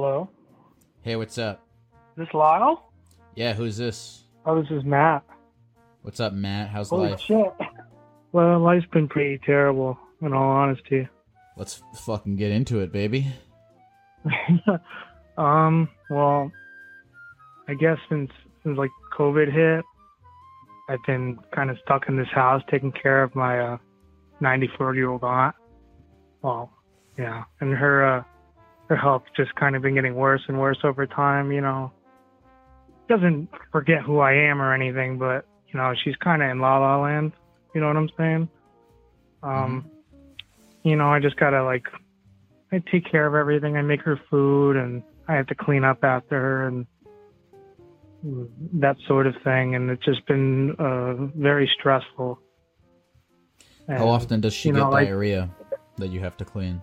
Hello? Hey, what's up? Is this Lyle? Yeah, who's this? Oh, this is Matt. What's up, Matt? How's Holy life? shit. Well, life's been pretty terrible, in all honesty. Let's fucking get into it, baby. um, well, I guess since, since like COVID hit, I've been kind of stuck in this house taking care of my uh, 94 year old aunt. Well, yeah, and her uh, her health just kind of been getting worse and worse over time. You know, doesn't forget who I am or anything, but you know, she's kind of in la la land. You know what I'm saying? Um, you know, I just gotta like, I take care of everything. I make her food, and I have to clean up after her, and that sort of thing. And it's just been uh, very stressful. And, How often does she get know, like- diarrhea that you have to clean?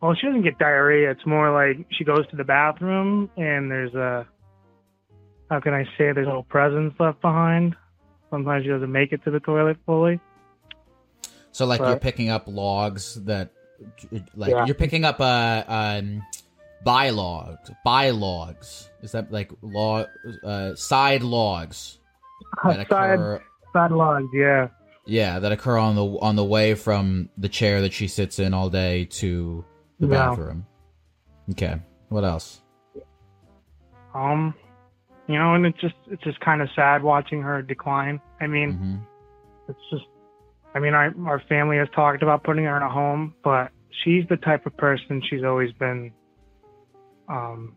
Well, she doesn't get diarrhea. It's more like she goes to the bathroom and there's a, how can I say, there's little presents left behind. Sometimes she doesn't make it to the toilet fully. So, like, you're picking up logs that, like, Yeah. you're picking up uh, um, bylogs, bylogs. Is that like log, uh, side logs that Side, occur? side logs, yeah. Yeah, that occur on the on the way from the chair that she sits in all day to the bathroom. Okay, what else? Um, you know, and it's just it's just kind of sad watching her decline. I mean, hmm it's just, I mean, our our family has talked about putting her in a home, but she's the type of person she's always been. Um,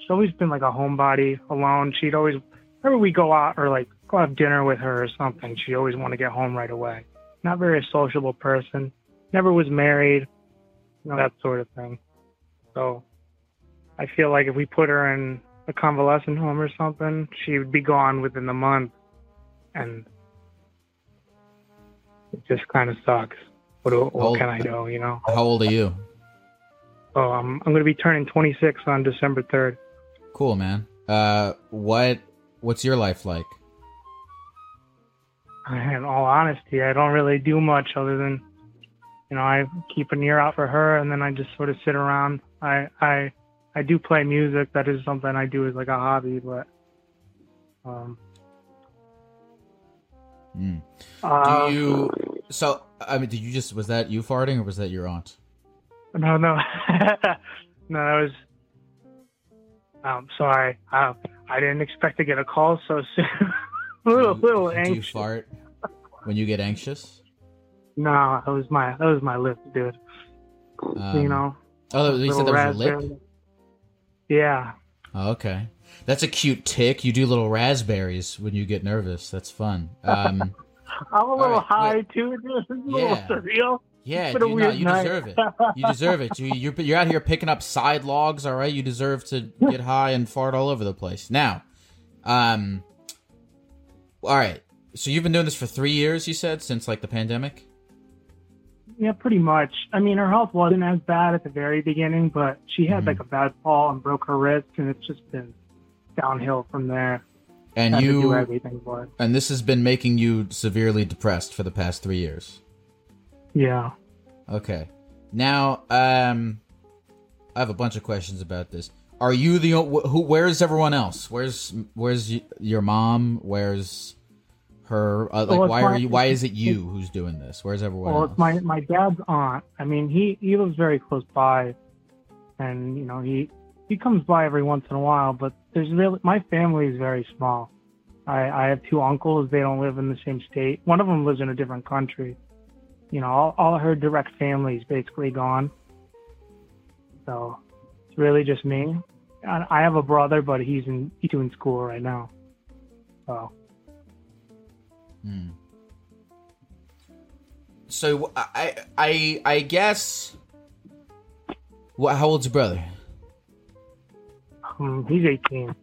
she's always been like a homebody, alone. She'd always, whenever we go out or like go have dinner with her or something, she always want to get home right away. Not very sociable person. Never was married, that sort of thing. So, I feel like if we put her in a convalescent home or something, she would be gone within the month, and it just kind of sucks. What, do- what How- can I do, you know? How old are you? So um, I'm going to be turning 26 on December 3rd. Cool, man. Uh, what what's your life like? In all honesty, I don't really do much other than, you know, I keep an ear out for her, and then I just sort of sit around. I I I do play music. That is something I do as like a hobby, but um. Mm. Uh, Do you? So, I mean, did you just was that you farting or was that your aunt? No, no, no. That was. Um, sorry. I I didn't expect to get a call so soon. a little, Do little Do you fart when you get anxious? No, that was my that was my lip, dude. Um, you know, Oh, you said that was your lip. Yeah. Oh, okay, that's a cute tick. You do little raspberries when you get nervous. That's fun. Um, I'm a little right, high wait. too, dude. It's a Yeah. little surreal. yeah, a you, no, you night. deserve it. You deserve it. You, you're you're out here picking up side logs. All right, you deserve to get high and fart all over the place. Now, um, all right. So you've been doing this for three years. You said since like the pandemic. Yeah, pretty much. I mean, her health wasn't as bad at the very beginning, but she had Mhm. like a bad fall and broke her wrist, and it's just been downhill from there. And Had you everything for it. and this has been making you severely depressed for the past three years. Yeah. Okay. Now, um, I have a bunch of questions about this. Are you the who? Where's everyone else? Where's Where's your mom? Where's her? Uh, like, Well, why are you? Why is it you who's doing this? Where's everyone Well, else? it's my my dad's aunt. I mean, he he lives very close by, and you know he he comes by every once in a while. But there's really my family is very small. I I have two uncles. They don't live in the same state. One of them lives in a different country. You know, all all her direct family is basically gone. So it's really just me. I I have a brother, but he's in he's doing school right now. So Hmm. So I I I guess. What? How old's your brother? um, he's 18.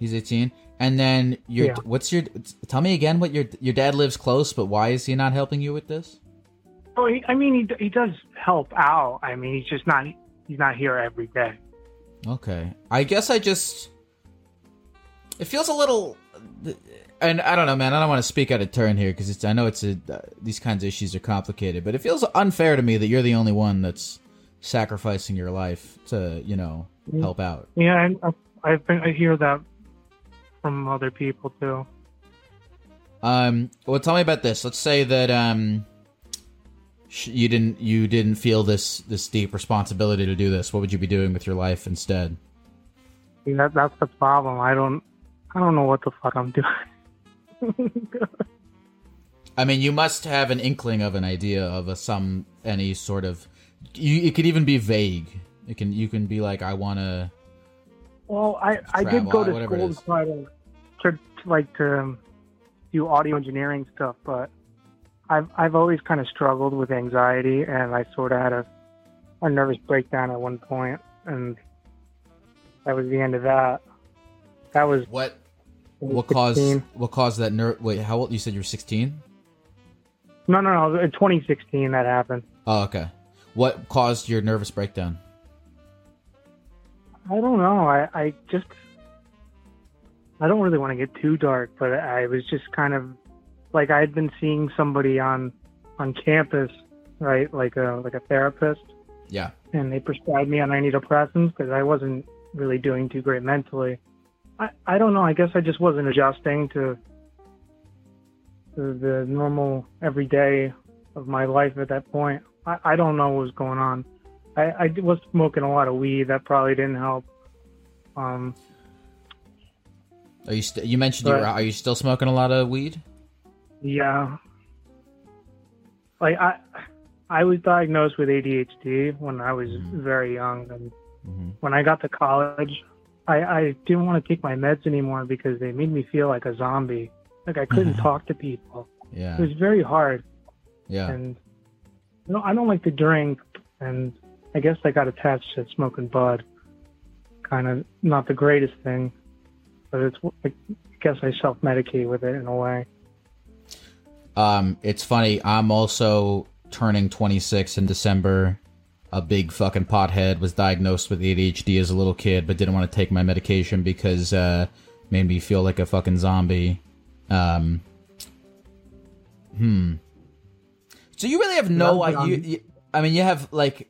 He's eighteen. And then your Yeah. what's your? Tell me again what your your dad lives close, but why is he not helping you with this? Oh, he, I mean, he he does help out. I mean, he's just not he's not here every day. Okay. I guess I just. It feels a little. And I don't know, man. I don't want to speak out of turn here because I know it's a. Uh, these kinds of issues are complicated, but it feels unfair to me that you're the only one that's sacrificing your life to, you know, help out. Yeah, I, I've been I hear that from other people too. Um. Well, tell me about this. Let's say that um. sh- You didn't. You didn't feel this this deep responsibility to do this. What would you be doing with your life instead? That that's the problem. I don't I don't know what the fuck I'm doing. I mean, you must have an inkling of an idea of a some any sort of. You, it could even be vague. It can you can be like, I want to. well, I I did go to school to try to, to, like to um, do audio engineering stuff, but I've I've always kind of struggled with anxiety, and I sort of had a a nervous breakdown at one point, and that was the end of that. That was What what caused what caused that nerve? Wait, how old? You said you're 16. No, no, no. In 2016, that happened. Oh, okay. What caused your nervous breakdown? I don't know. I, I just, I don't really want to get too dark, but I was just kind of like I'd been seeing somebody on, on campus, right? Like a like a therapist, Yeah. and they prescribed me on antidepressants because I wasn't really doing too great mentally. I, I don't know. I guess I just wasn't adjusting to the, the normal everyday of my life at that point. I, I don't know what was going on. I, I was smoking a lot of weed. That probably didn't help. Um, Are you st- you mentioned you were, are you still smoking a lot of weed? yeah. Like I, I was diagnosed with ADHD when I was Mhm. very young, and hmm when I got to college, I, I didn't want to take my meds anymore because they made me feel like a zombie. Like I couldn't talk to people. Yeah. It was very hard, Yeah. and you know I don't like to drink, and I guess I got attached to smoking bud. Kind of not the greatest thing, but it's I guess I self medicate with it in a way. Um, it's funny. I'm also turning 26 in December. A big fucking pothead was diagnosed with ADHD as a little kid, but didn't want to take my medication because uh, made me feel like a fucking zombie. Um, hmm. So you really have no idea. I mean, you have like,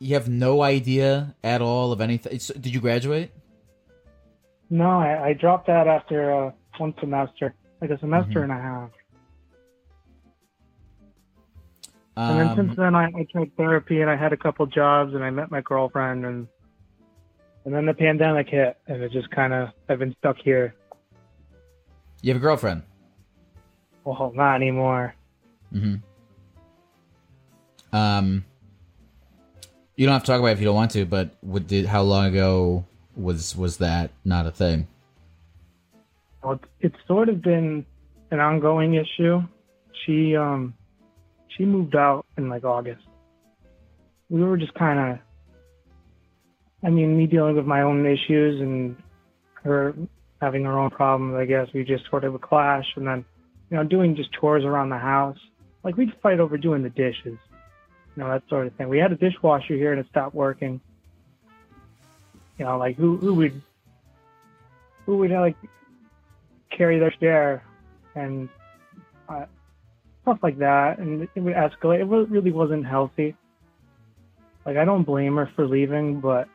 you have no idea at all of anything. So, did you graduate? No, I, I dropped out after uh, one semester, like a semester Mm-hmm. and a half. And then Um, since then, I, I tried therapy and I had a couple jobs and I met my girlfriend and and then the pandemic hit and it just kind of I've been stuck here. you have a girlfriend. Well, not anymore. hmm Um, you don't have to talk about it if you don't want to, but what did how long ago was was that not a thing? Well, it's, it's sort of been an ongoing issue. She um she moved out in like August. We were just kind of I mean, me dealing with my own issues and her having her own problems, I guess we just sort of would clash and then you know, doing just chores around the house. Like we'd fight over doing the dishes. You know, that sort of thing. We had a dishwasher here and it stopped working. You know, like who who would who would like carry their share and uh, stuff like that, and it would escalate. It really wasn't healthy. Like I don't blame her for leaving, but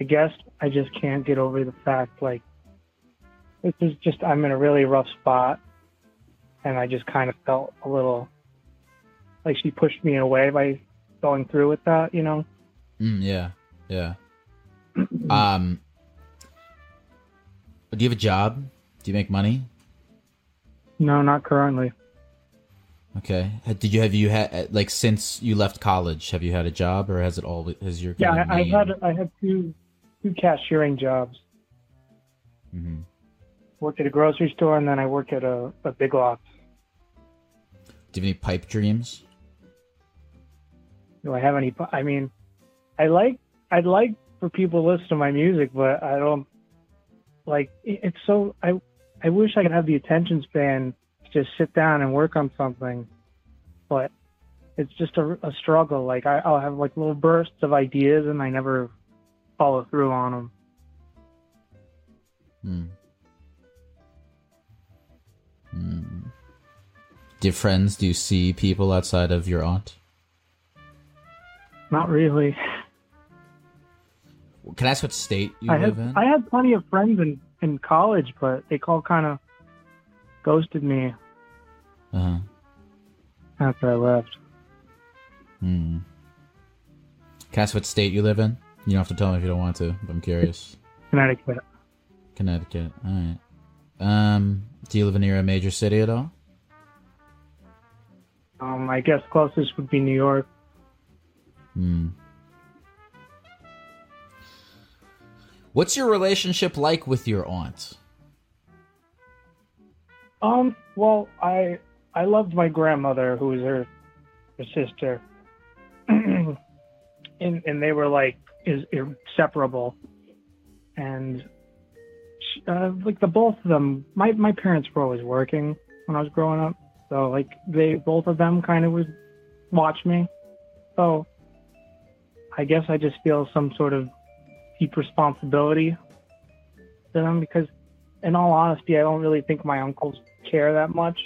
I guess I just can't get over the fact like this is just I'm in a really rough spot, and I just kind of felt a little like she pushed me away by going through with that, you know. Mm, yeah, yeah. um, do you have a job? Do you make money? No, not currently. Okay. Did you have you had like since you left college? Have you had a job, or has it all has your yeah? I, I had I had two two cashiering jobs. Mm-hmm. Worked at a grocery store, and then I worked at a, a big lots. Do you have any pipe dreams? Do I have any? I mean, I like I'd like for people to listen to my music, but I don't like it's so I I wish I could have the attention span just sit down and work on something. But it's just a, a struggle. Like I, I'll have like little bursts of ideas and I never follow through on them. Hmm. Hmm. Do you friends? Do you see people outside of your aunt? Not really. Can I ask what state you I live had, in? I had plenty of friends in, in college, but they all kind of ghosted me uh-huh. after I left. Hmm. Can I ask what state you live in? You don't have to tell me if you don't want to, but I'm curious. Connecticut. Connecticut. All right. Um, do you live near a major city at all? Um, I guess closest would be New York. Hmm. What's your relationship like with your aunt? Um, well, I I loved my grandmother, who was her her sister, and and they were like is inseparable, and she, uh, like the both of them, my my parents were always working when I was growing up, so like they both of them kind of would watch me, so I guess I just feel some sort of deep responsibility to them because in all honesty, I don't really think my uncles care that much.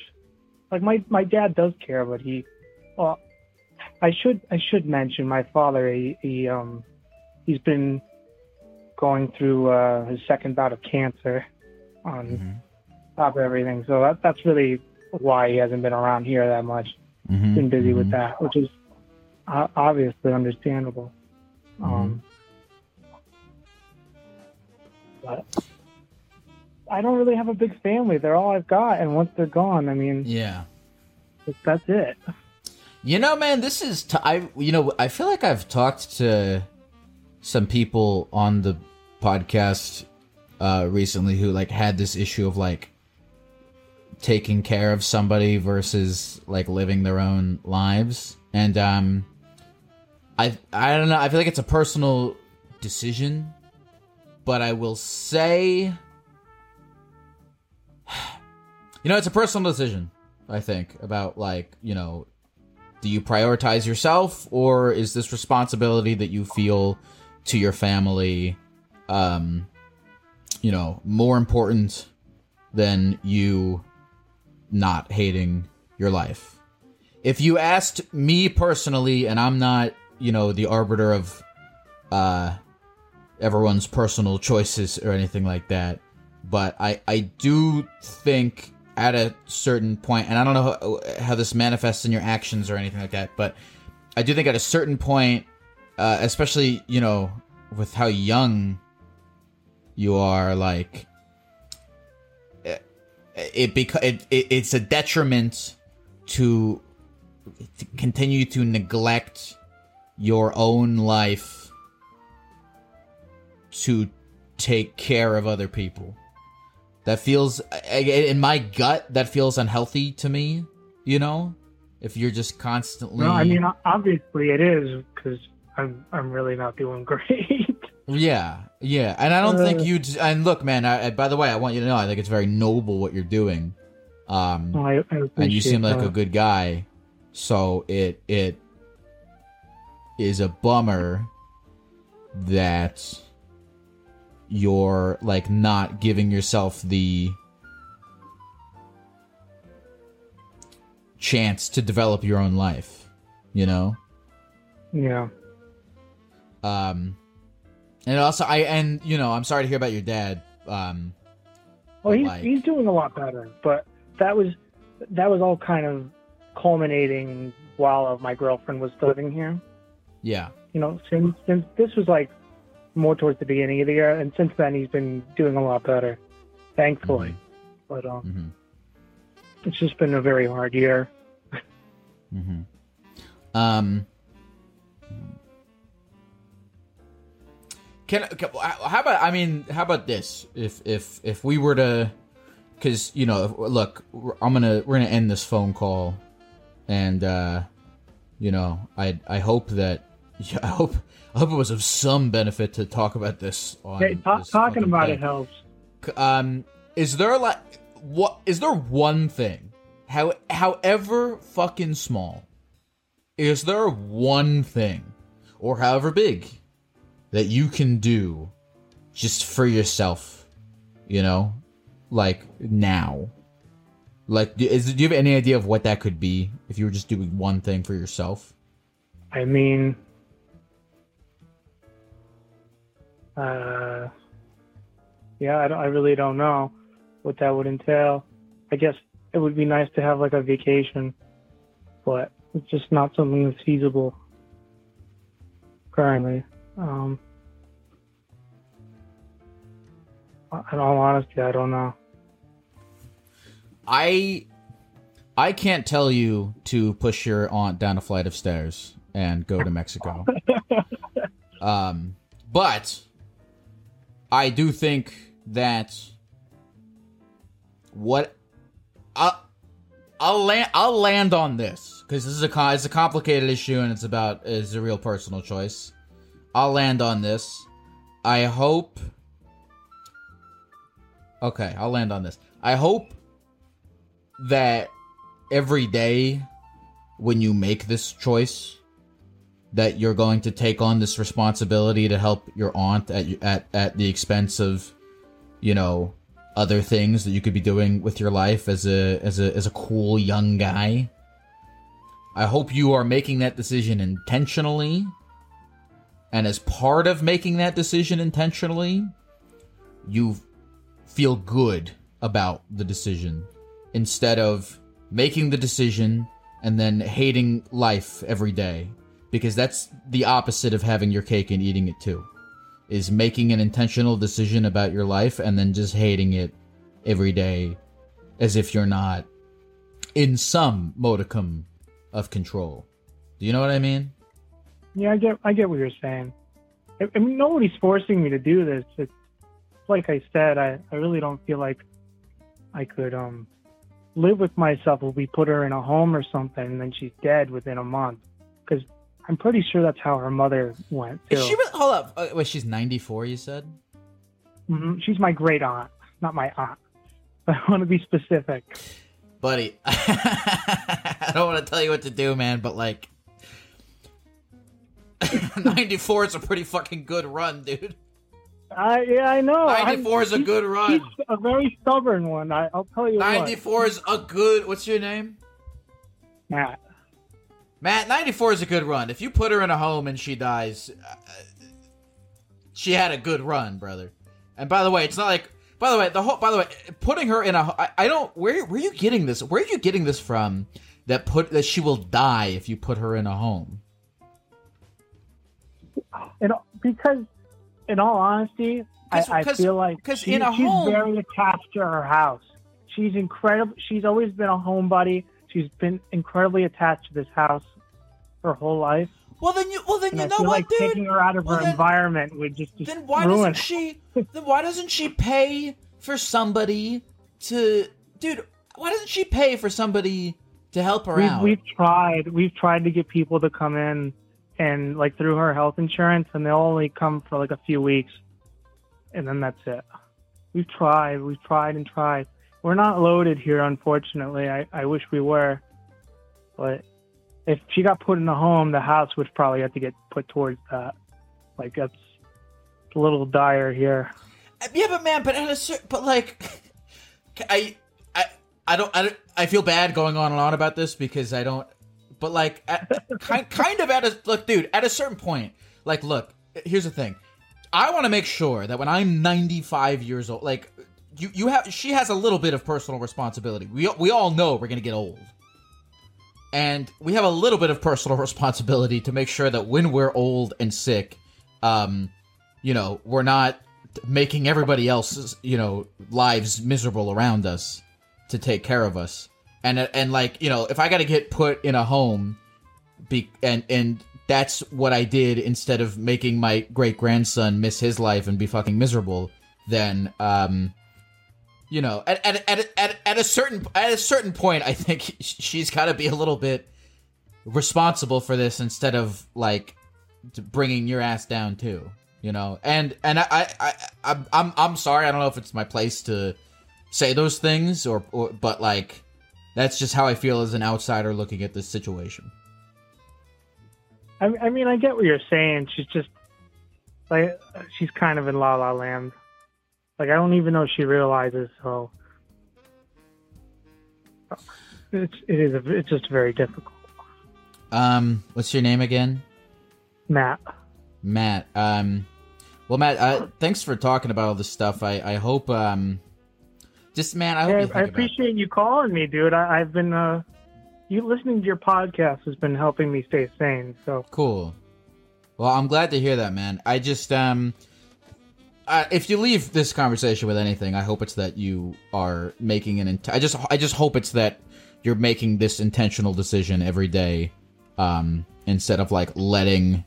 Like my my dad does care, but he, well, I should I should mention my father. He, he um he's been going through uh, his second bout of cancer on Mm-hmm. top of everything. So that that's really why he hasn't been around here that much. Mm-hmm. Been busy with Mhm. that, which is uh, obviously understandable. Mm-hmm. Um, but I don't really have a big family. They're all I've got, and once they're gone, I mean, Yeah. that's it. You know, man, this is t- I. You know, I feel like I've talked to some people on the podcast uh, recently who like had this issue of like taking care of somebody versus like living their own lives, and um, I I don't know. I feel like it's a personal decision, but I will say, you know, it's a personal decision. I think about like you know do you prioritize yourself or is this responsibility that you feel to your family um you know more important than you not hating your life if you asked me personally and i'm not you know the arbiter of uh everyone's personal choices or anything like that but i i do think at a certain point, and I don't know how, how, this manifests in your actions or anything like that, but I do think at a certain point, uh, especially you know with how young you are, like it it, beca- it, it it's a detriment to, to continue to neglect your own life to take care of other people that feels in my gut that feels unhealthy to me you know if you're just constantly No, I mean obviously it is because I'm I'm really not doing great. yeah yeah and i don't think Uh. you and look man I, I- by the way i want you to know i think it's very noble what you're doing um Well, I, I and you seem like that. a good guy so it it is a bummer that you're like not giving yourself the chance to develop your own life you know Yeah. um and also i and you know i'm sorry to hear about your dad um Well, he's Like- he's doing a lot better, but that was that was all kind of culminating while my girlfriend was living here. Yeah. You know, since since this was like more towards the beginning of the year, and since then he's been doing a lot better, thankfully. Mhm. But um, hmm it's just been a very hard year. hmm Um. Can, can how about I mean how about this if if if we were to because you know look I'm gonna we're gonna end this phone call and uh you know I I hope that yeah, I hope I hope it was of some benefit to talk about this on Hey, ta- this talking about thing. it helps. um is there like what is there one thing how however fucking small is there one thing or however big that you can do just for yourself you know like now like is do you have any idea of what that could be if you were just doing one thing for yourself I mean, uh, yeah, I, don't, I really don't know what that would entail. I guess it would be nice to have like a vacation, but it's just not something that's feasible currently. Um, in all honesty, I don't know. I I can't tell you to push your aunt down a flight of stairs and go to Mexico. um, but I do think that what I I'll land I'll land on this because this is a it's a complicated issue and it's about it's a real personal choice. I'll land on this. I hope. Okay, I'll land on this. I hope that every day when you make this choice that you're going to take on this responsibility to help your aunt at at at the expense of you know other things that you could be doing with your life as a as a as a cool young guy? I hope you are making that decision intentionally. And as part of making that decision intentionally you feel good about the decision instead of making the decision and then hating life every day because that's the opposite of having your cake and eating it too is making an intentional decision about your life and then just hating it every day as if you're not in some modicum of control do you know what i mean Yeah, I get I get what you're saying. I, I mean, nobody's forcing me to do this. It's like I said, I, I really don't feel like I could um live with myself if we put her in a home or something and then she's dead within a month. I'm pretty sure that's how her mother went too. is she re- hold up uh, wait she's 94 you said Mhm. She's my great aunt, not my aunt. I want to be specific. buddy i don't want to tell you what to do man but like 94 is a pretty fucking good run dude I yeah, I know. I'm- 94 is a good run a very stubborn one. I, I'll tell you 94 is a good what's your name Matt. Matt, 94 is a good run. If you put her in a home and she dies, uh, she had a good run, brother. And by the way, it's not like. By the way, the whole. By the way, putting her in a. I, I don't. Where where are you getting this? Where are you getting this from? That put that she will die if you put her in a home. And because, in all honesty, I, 'Cause- I 'cause- feel like she- in a she's home- very attached to her house. She's incredible. She's always been a homebody. She's been incredibly attached to this house her whole life. Well then you. Well then And you I know what, like dude. taking her out of Well, her then- environment would just, just then why ruin doesn't it. she? Then why doesn't she pay for somebody to, dude? Why doesn't she pay for somebody to help her We've, out? we've tried. We've tried to get people to come in and like through her health insurance, and they'll only come for like a few weeks, and then that's it. We've tried. We've tried and tried. We're not loaded here, unfortunately. I, I wish we were, but if she got put in a home, the house would probably have to get put towards that. Like that's a little dire here. Uh, yeah, but man, but at a cer- but like, I, I, I don't, I don't, I feel bad going on and on about this because I don't, but like, at, kind, kind of at a look, dude, at a certain point, like, look, here's the thing, I want to make sure that when I'm 95 years old, like, you you have she has a little bit of personal responsibility. We we all know we're gonna get old, and we have a little bit of personal responsibility to make sure that when we're old and sick, um, you know, we're not making everybody else's you know lives miserable around us to take care of us. And and like you know, if I got to get put in a home, be and and that's what I did instead of making my great grandson miss his life and be fucking miserable, then um you know, at at at at, at a certain at a certain point I think she's got to be a little bit responsible for this instead of like bringing your ass down too, you know. And and I I, I I'm I'm sorry, I don't know if it's my place to say those things or, or but like that's just how I feel as an outsider looking at this situation. I, I mean, I get what you're saying. She's just like she's kind of in la la land. Like I don't even know if she realizes. So it's it is a, it's just very difficult. Um, what's your name again? Matt. Matt. Um, well, Matt. Uh, thanks for talking about all this stuff. I I hope um, just man, I hope Hey, I appreciate you calling me, dude. I, I've been uh, you listening to your podcast has been helping me stay sane. So Cool. Well, I'm glad to hear that, man. I just um, uh, if you leave this conversation with anything, I hope it's that you are making an. Int- I just I just hope it's that you're making this intentional decision every day, um, instead of like letting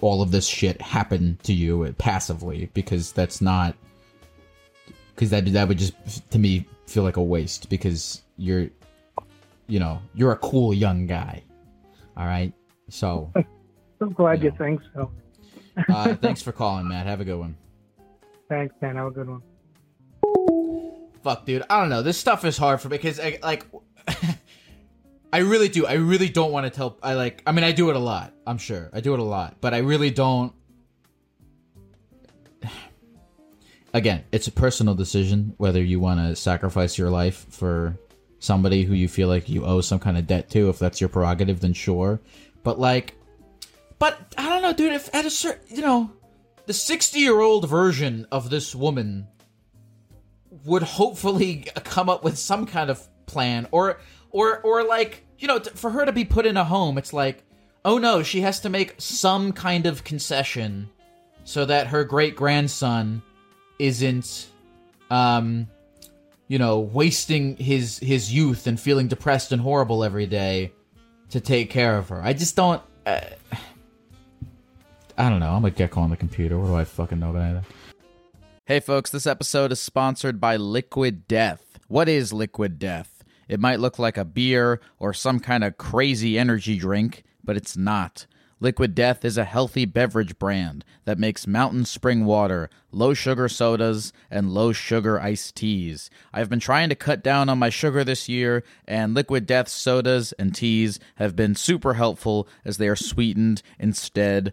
all of this shit happen to you passively because that's not because that that would just to me feel like a waste because you're you know you're a cool young guy all right so I'm glad Yeah. you think so. uh, thanks for calling matt have a good one Thanks, man. Have a good one. fuck dude. I don't know. This stuff is hard for me because I, like i really do. I really don't want to tell i like i mean i do it a lot i'm sure. I do it a lot but i really don't again it's a personal decision whether you want to sacrifice your life for somebody who you feel like you owe some kind of debt to if that's your prerogative then sure. But like but i don't know dude. If at a certain you know the 60 year old version of this woman would hopefully come up with some kind of plan or or or like you know for her to be put in a home it's like oh no she has to make some kind of concession so that her great grandson isn't um you know wasting his his youth and feeling depressed and horrible every day to take care of her. I just don't uh, i don't know i'm a gecko on the computer what do i fucking know about anything Hey folks, this episode is sponsored by Liquid Death. What is Liquid Death? It might look like a beer or some kind of crazy energy drink, but it's not. Liquid Death is a healthy beverage brand that makes mountain spring water, low sugar sodas, and low sugar iced teas. I've been trying to cut down on my sugar this year, and Liquid Death sodas and teas have been super helpful as they are sweetened instead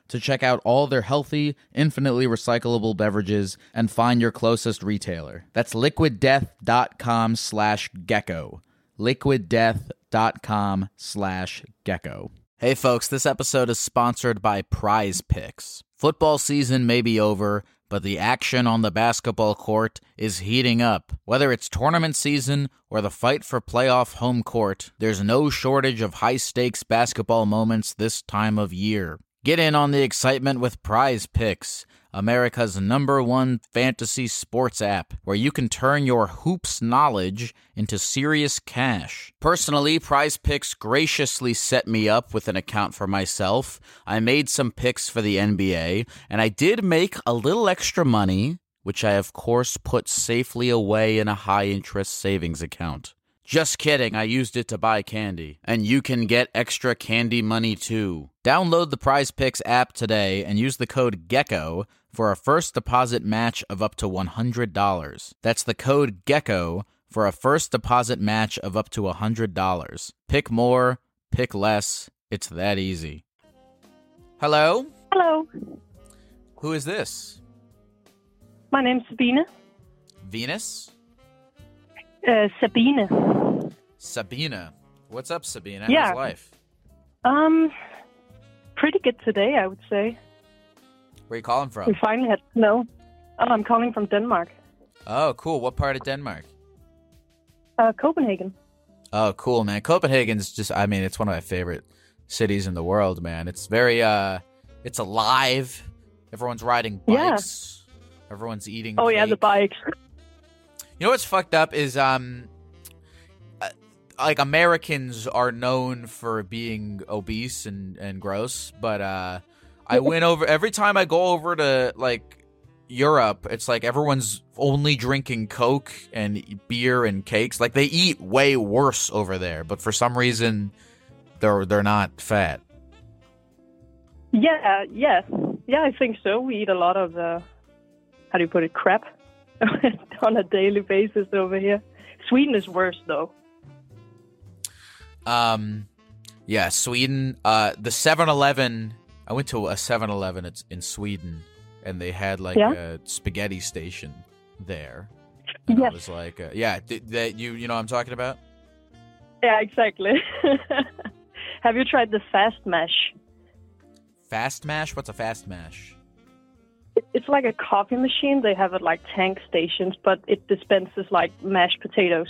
to check out all their healthy, infinitely recyclable beverages and find your closest retailer. That's liquiddeath.com slash gecko. liquiddeath.com slash gecko. Hey folks, this episode is sponsored by Prize Picks. Football season may be over, but the action on the basketball court is heating up. Whether it's tournament season or the fight for playoff home court, there's no shortage of high stakes basketball moments this time of year. Get in on the excitement with Prize Picks, America's number one fantasy sports app, where you can turn your hoops knowledge into serious cash. Personally, Prize Picks graciously set me up with an account for myself. I made some picks for the NBA, and I did make a little extra money, which I, of course, put safely away in a high interest savings account. Just kidding, I used it to buy candy. And you can get extra candy money too. Download the Prize Picks app today and use the code GECKO for a first deposit match of up to $100. That's the code GECKO for a first deposit match of up to $100. Pick more, pick less. It's that easy. Hello? Hello, Who is this? my name's Sabine. Venus? Uh, Sabine. Sabina. What's up, Sabina? Yeah. How's life? Um, pretty good today, I would say. Where are you calling from? We finally had snow. Oh, I'm calling from Denmark, Oh, cool. What part of Denmark? uh, Copenhagen. Oh, cool, man. Copenhagen's just I mean, it's one of my favorite cities in the world, man. It's very uh it's alive. Everyone's riding Yeah. bikes. Everyone's eating Oh yeah, the bikes. You know what's fucked up is um uh, like Americans are known for being obese and and gross, but uh I went over every time I go over to like Europe, it's like everyone's only drinking Coke and beer and cakes. Like they eat way worse over there, but for some reason they're they're not fat. Yeah, yeah, yeah. I think so. We eat a lot of uh, how do you put it, crap, on a daily basis over here. Sweden is worse though. Um yeah, Sweden uh the 7-Eleven I went to a 7-Eleven it's in Sweden and they had like Yeah? a spaghetti station there. And I was like uh, yeah, th- that you you know what I'm talking about? Yeah, exactly. Have you tried the fast mash? Fast mash? What's a fast mash? It- It's like a coffee machine. They have it like tank stations, but it dispenses like mashed potatoes.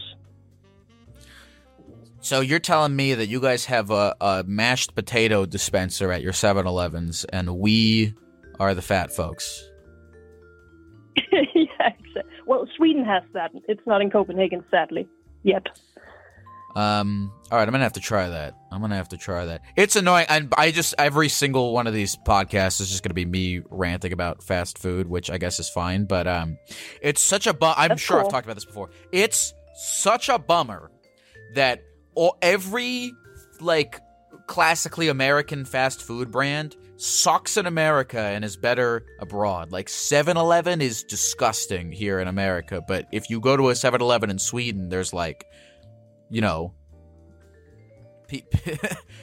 So you're telling me that you guys have a, a mashed potato dispenser at your 7-Elevens and we are the fat folks. yeah, exactly. Well, Sweden has that. It's not in Copenhagen, sadly, yet. Um. All right, I'm gonna have to try that. I'm gonna have to try that. It's annoying, and I just every single one of these podcasts is just gonna be me ranting about fast food, which I guess is fine. But um, it's such a bum. I'm That's sure I've talked about this before. It's such a bummer that all, every like classically American fast food brand sucks in America and is better abroad. Like 7-Eleven is disgusting here in America, but if you go to a 7-Eleven in Sweden, there's like you know, pe-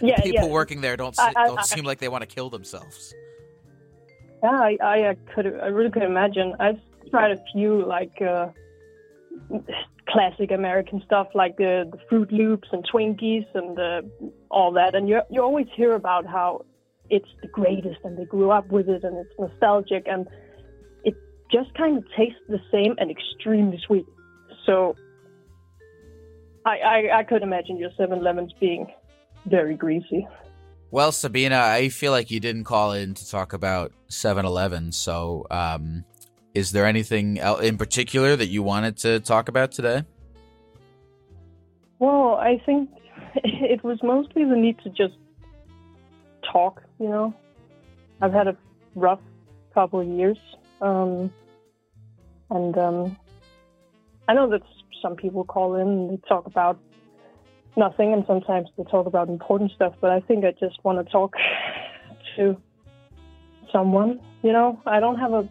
Yeah, people yeah. working there don't I- I- don't I- seem like they want to kill themselves. Yeah, I, I, could, I really could imagine. I've tried a few like uh, classic American stuff, like the, the Froot Loops and Twinkies and uh, all that, and you you always hear about how it's the greatest, and they grew up with it, and it's nostalgic, and it just kind of tastes the same and extremely sweet. So I, I, I could imagine your 7-Elevens being very greasy. Well, Sabina, I feel like you didn't call in to talk about 7-Eleven, so um, is there anything in particular that you wanted to talk about today? Well, I think it was mostly the need to just talk, you know. I've had a rough couple of years. Um, and um, I know that some people call in and they talk about nothing, and sometimes they talk about important stuff, but I think I just want to talk to someone, you know. I don't have a,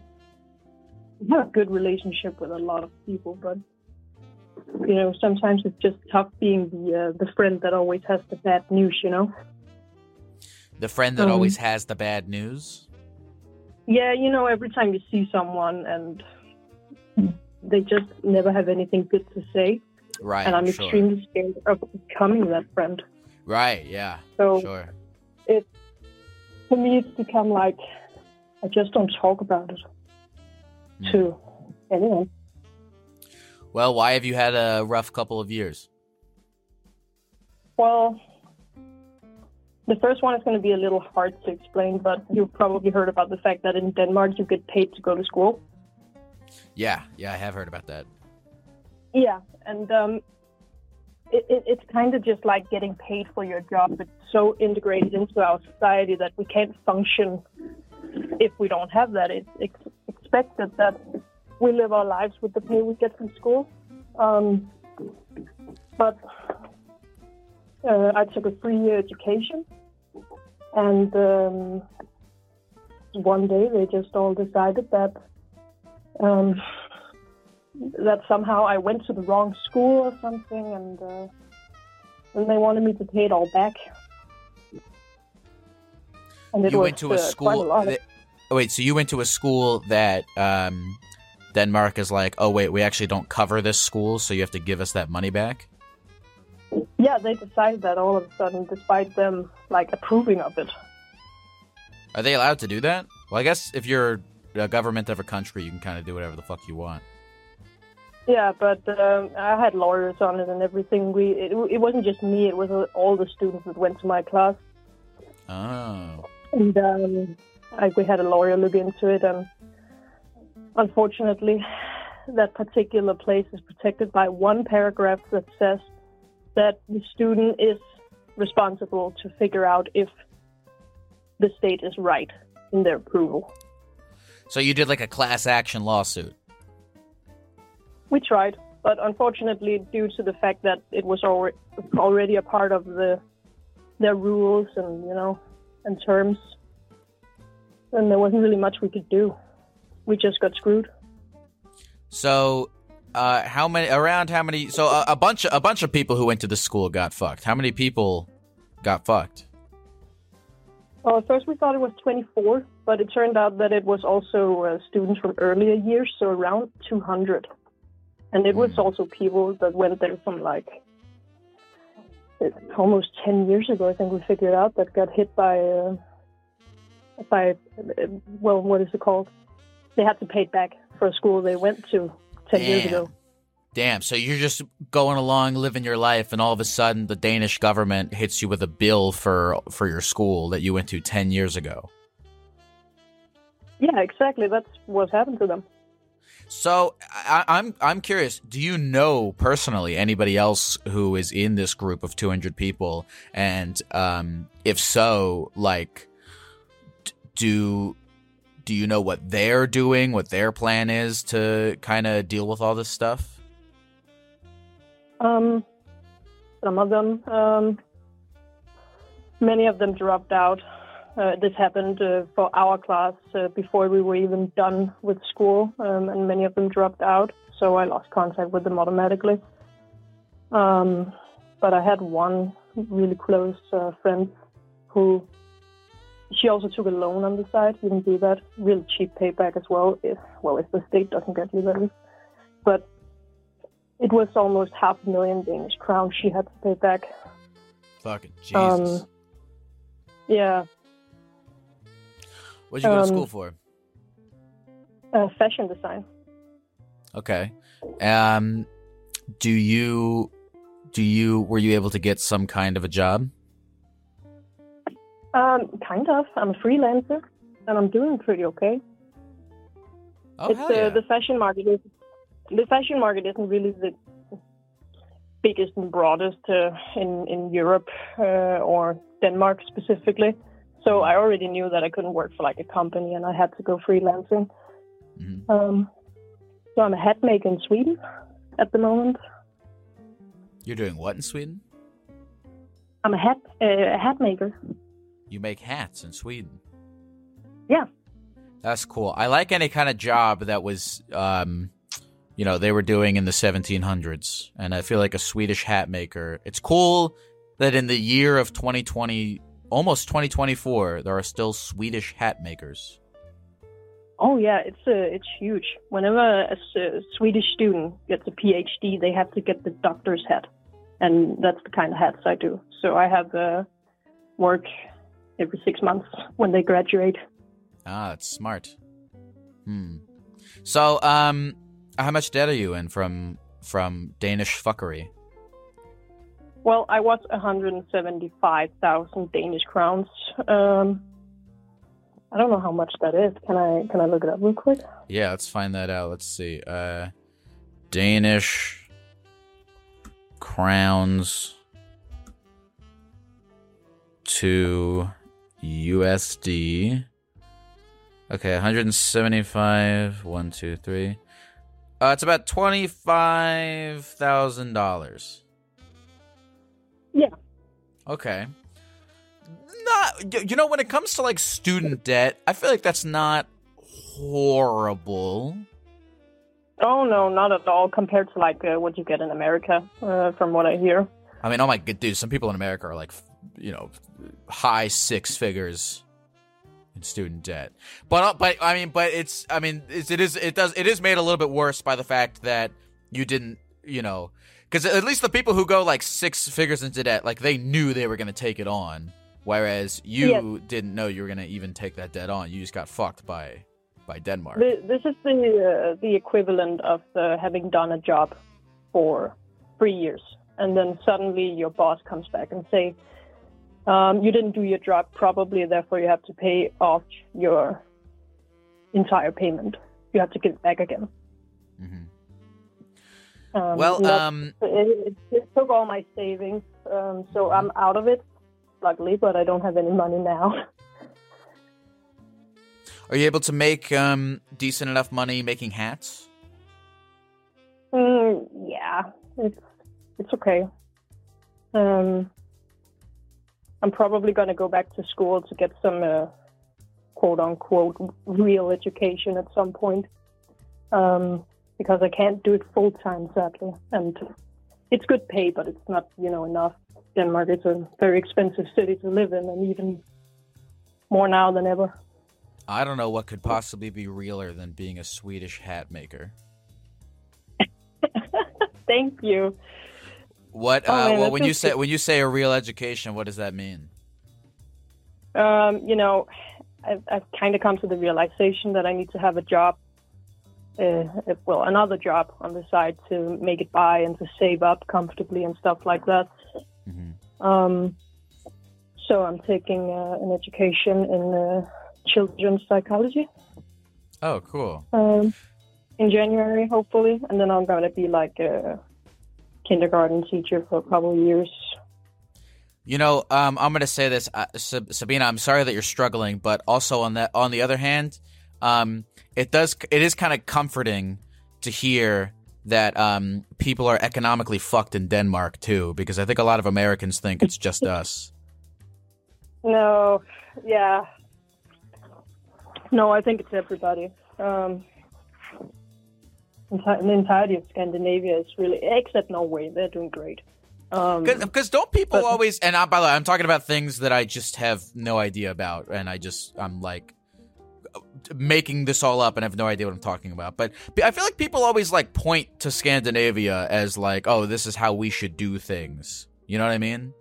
have a good relationship with a lot of people, but you know, sometimes it's just tough being the uh, the friend that always has the bad news, you know. The friend that Um, always has the bad news? Yeah, you know, every time you see someone and they just never have anything good to say, Right, and I'm sure. extremely scared of becoming that friend. Right, yeah, So sure. for me, it's become like I just don't talk about it Hmm. to anyone. Well, why have you had a rough couple of years? Well, the first one is going to be a little hard to explain, but you've probably heard about the fact that in Denmark you get paid to go to school. Yeah, yeah, I have heard about that. Yeah, and um, it, it, it's kind of just like getting paid for your job. It's so integrated into our society that we can't function if we don't have that. It's ex- expected that we live our lives with the pay we get from school. Um, but uh, I took a three-year education, and um, one day they just all decided that um, that somehow I went to the wrong school or something, and uh, and they wanted me to pay it all back. And it you was, went to a uh, school. of- that- oh, wait, so you went to a school that um, Denmark is like, oh wait, we actually don't cover this school, so you have to give us that money back. yeah, they decided that all of a sudden, despite them like approving of it. Are they allowed to do that? Well, I guess if you're a government of a country, you can kind of do whatever the fuck you want. Yeah, but um, I had lawyers on it and everything. We it, it wasn't just me; it was all the students that went to my class, Oh, and um, like we had a lawyer look into it. And unfortunately, that particular place is protected by one paragraph that says that the student is responsible to figure out if the state is right in their approval. So you did like a class action lawsuit. We tried, but unfortunately, due to the fact that it was already a part of the their rules and you know and terms, then there wasn't really much we could do. We just got screwed. So, uh, how many? Around how many? So a, a bunch of a bunch of people who went to the school got fucked. How many people got fucked? Well, at first we thought it was 24, but it turned out that it was also uh, students from earlier years, so around 200. And it was also people that went there from like almost 10 years ago. I think we figured out that got hit by uh, by uh, well, what is it called? They had to pay it back for a school they went to 10 years Damn. ago. Damn. So you're just going along living your life, and all of a sudden, the Danish government hits you with a bill for for your school that you went to ten years ago. Yeah, exactly. That's what happened to them. So I, I'm I'm curious. Do you know personally anybody else who is in this group of 200 people? And um, if so, like, do do you know what they're doing? What their plan is to kind of deal with all this stuff? Um, some of them, um, many of them dropped out. Uh, this happened uh, for our class uh, before we were even done with school, um, and many of them dropped out. So I lost contact with them automatically. Um, but I had one really close uh, friend who she also took a loan on the side. You can do that, real cheap payback as well. If well, if the state doesn't get you that, but it was almost half a million Danish crowns she had to pay back. Fucking Jesus. Um, Yeah, What'd you go to um, school for? uh, fashion design. Okay. Um, do you do you were you able to get some kind of a job? Um, kind of. I'm a freelancer, and I'm doing pretty okay. Oh it's uh, yeah. the fashion market is the fashion market isn't really the biggest and broadest uh, in in Europe uh, or Denmark specifically. So I already knew that I couldn't work for like a company, and I had to go freelancing. Mhm. Um, so I'm a hat maker in Sweden at the moment. You're doing what in Sweden? I'm a hat uh, a hat maker. You make hats in Sweden. Yeah. That's cool. I like any kind of job that was, um, you know, they were doing in the 1700s. And I feel like a Swedish hat maker. It's cool that in the year of 2020, almost 2024, there are still Swedish hat makers. Oh yeah, it's uh, it's huge. Whenever a Swedish student gets a PhD, they have to get the doctor's hat, and that's the kind of hats I do. So I have uh, work every six months when they graduate. Ah, that's smart. Hmm. So, um, how much debt are you in from from Danish fuckery? Well, I was 175,000 Danish crowns. Um, I don't know how much that is. Can I can I look it up real quick? Yeah, let's find that out. Let's see. Uh Danish crowns to USD. Okay, 175. One, two, three. Uh, it's about twenty-five thousand dollars. Yeah. Okay. Not you know when it comes to like student debt, I feel like that's not horrible. Oh no, not at all compared to like uh, what you get in America, uh, from what I hear. I mean, oh my god, dude, some people in America are like, you know, high six figures in student debt. But uh, but I mean, but it's I mean, it's, it is it does it is made a little bit worse by the fact that you didn't, you know, because at least the people who go like six figures into debt, like they knew they were going to take it on, whereas you didn't know you were going to even take that debt on. You just got fucked by by Denmark. This is the uh, the equivalent of uh, having done a job for three years, and then suddenly your boss comes back and say, um, "You didn't do your job properly, therefore you have to pay off your entire payment. You have to give it back again." hmm Um, Well, um, it, it, it took all my savings, um, so I'm out of it, luckily, but I don't have any money now. are you able to make um decent enough money making hats? Mm, yeah, it's it's okay. Um, I'm probably going to go back to school to get some uh, quote unquote real education at some point, um, because I can't do it full time sadly, and it's good pay, but it's not you know enough. Denmark is a very expensive city to live in, and even more now than ever. I don't know what could possibly be realer than being a Swedish hat maker. Thank you. What? Oh, uh, man, well, when you say when you say a real education, what does that mean? um, you know, I've, I've kind of come to the realization that I need to have a job, uh, well, another job on the side to make it by and to save up comfortably and stuff like that. hmm Um, so I'm taking uh, an education in uh, children's psychology Oh, cool. um, in January, hopefully, and then I'm going to be like a kindergarten teacher for a couple of years. You know, um, I'm going to say this, uh, Sabina. I'm sorry that you're struggling, but also on that, on the other hand, um, it does, it is kind of comforting to hear that um, people are economically fucked in Denmark too, because I think a lot of Americans think it's just us. No, yeah. No, I think it's everybody. Um, the entirety of Scandinavia is really, except Norway, they're doing great. Um, Because don't people But- always? And I, by the way, I'm talking about things that I just have no idea about, and I just I'm like making this all up and have no idea what I'm talking about. But I feel like people always like point to Scandinavia as like, oh, this is how we should do things. You know what I mean?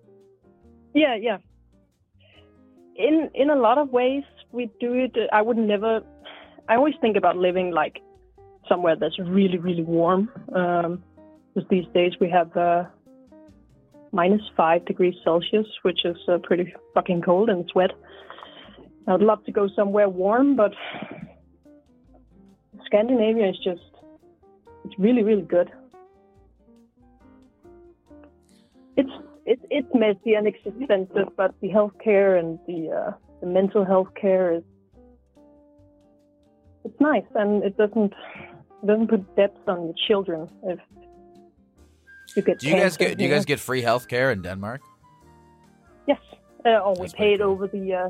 yeah, yeah. In in a lot of ways, we do it. I would never. I always think about living like somewhere that's really, really warm. Um, because these days we have uh, minus five degrees Celsius, which is uh, pretty fucking cold and it's wet. I'd love to go somewhere warm, but Scandinavia is just it's really, really good. It's it's it's messy and it's expensive, but the healthcare and the uh, the mental health care is it's nice and it doesn't it doesn't put debts on your children if you get. Do you guys get do you guys get free health care in Denmark? Yes. Uh, or we That's pay it cool. over the uh,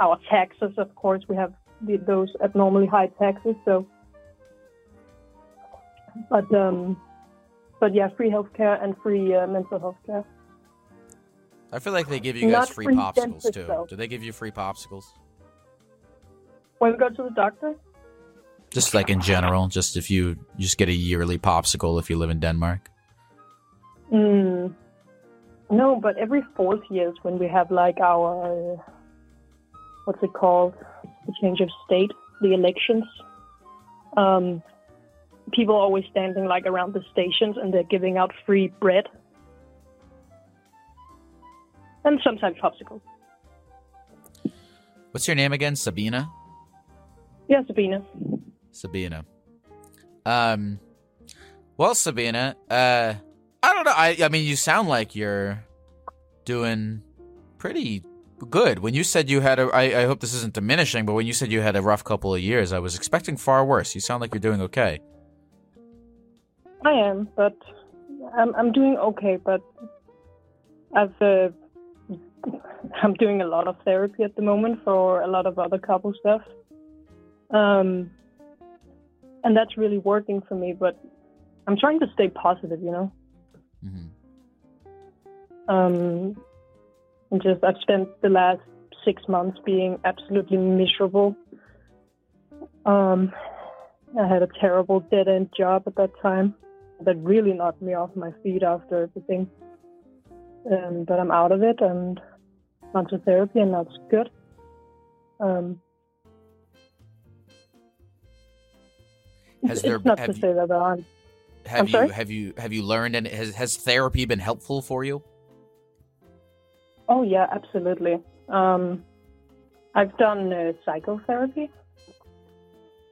our taxes. Of course, we have the, those abnormally high taxes. So, but um, but yeah, free healthcare and free uh, mental health care. I feel like they give you guys Not free free popsicles dentist, too. though. Do they give you free popsicles? When we go to the doctor, Just like in general, just if you you just get a yearly popsicle if you live in Denmark. mm, no, but every fourth years when we have like our uh, what's it called, the change of state, the elections. Um, people are always standing like around the stations and they're giving out free bread and sometimes popsicles. What's your name again? Sabina. Yeah, Sabina. Sabina. Um, well, Sabina, uh, I don't know. I, I mean, you sound like you're doing pretty good. When you said you had a, I, I hope this isn't diminishing, but when you said you had a rough couple of years, I was expecting far worse. You sound like you're doing okay. I am, but I'm I'm doing okay. But I've uh, I'm doing a lot of therapy at the moment for a lot of other couple stuff, um, and that's really working for me. But I'm trying to stay positive, you know. hmm Um, and just I've spent the last six months being absolutely miserable. Um, I had a terrible dead end job at that time that really knocked me off my feet after everything. Um, but I'm out of it and onto therapy, and that's good. Um, Has it's not have to you- say that I'm Have I'm you sorry? have you have you learned and has has therapy been helpful for you? Oh yeah, absolutely. Um, I've done uh, psychotherapy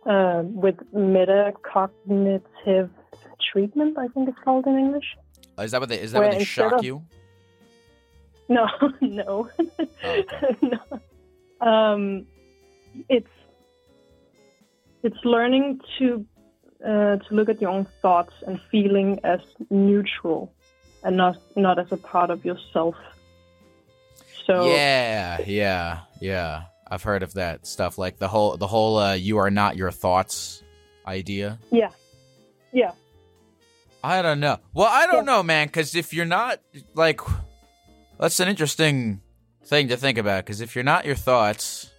uh, with metacognitive treatment. I think it's called in English. Is that what they is that Where what they shock of- you? No, no, okay. no. Um, it's it's learning to uh, to look at your own thoughts and feeling as neutral and not not as a part of yourself. So Yeah, yeah, yeah. I've heard of that stuff like the whole the whole uh, you are not your thoughts idea. yeah, yeah. I don't know. Well, I don't Yeah. know, man, cuz if you're not like that's an interesting thing to think about cuz if you're not your thoughts,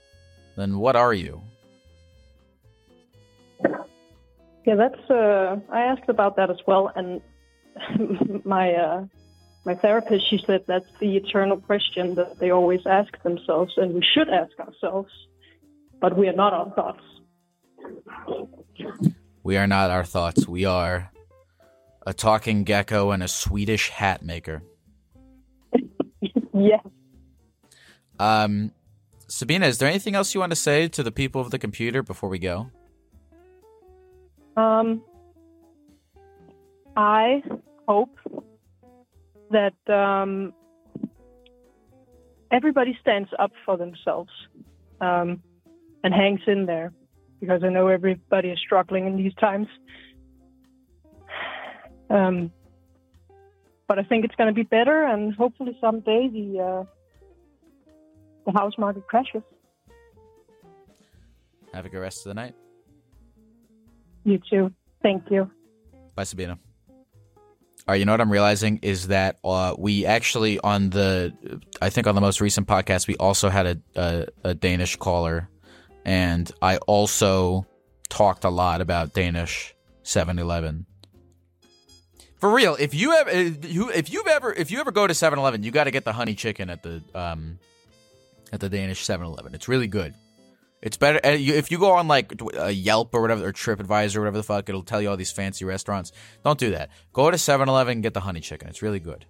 then what are you? Yeah, that's. Uh, I asked about that as well, and my uh, my therapist she said that's the eternal question that they always ask themselves, and we should ask ourselves, but we are not our thoughts. We are not our thoughts. We are a talking gecko and a Swedish hat maker. yeah. Um, Sabina, is there anything else you want to say to the people of the computer before we go? Um, I hope that um, everybody stands up for themselves um, and hangs in there because I know everybody is struggling in these times. Um, but I think it's going to be better, and hopefully someday the uh, the house market crashes. Have a good rest of the night. You too. Thank you. Bye, Sabina. All right, you know what I'm realizing is that uh, we actually on the, I think on the most recent podcast, we also had a, a, a Danish caller, and I also talked a lot about Danish 7-Eleven. For real, if you have if you've ever if you ever go to 7-Eleven, you got to get the honey chicken at the um at the Danish 7-Eleven. It's really good. It's better uh, if you go on like uh, Yelp or whatever or TripAdvisor or whatever the fuck. It'll tell you all these fancy restaurants. Don't do that. Go to 7-Eleven and get the honey chicken. It's really good.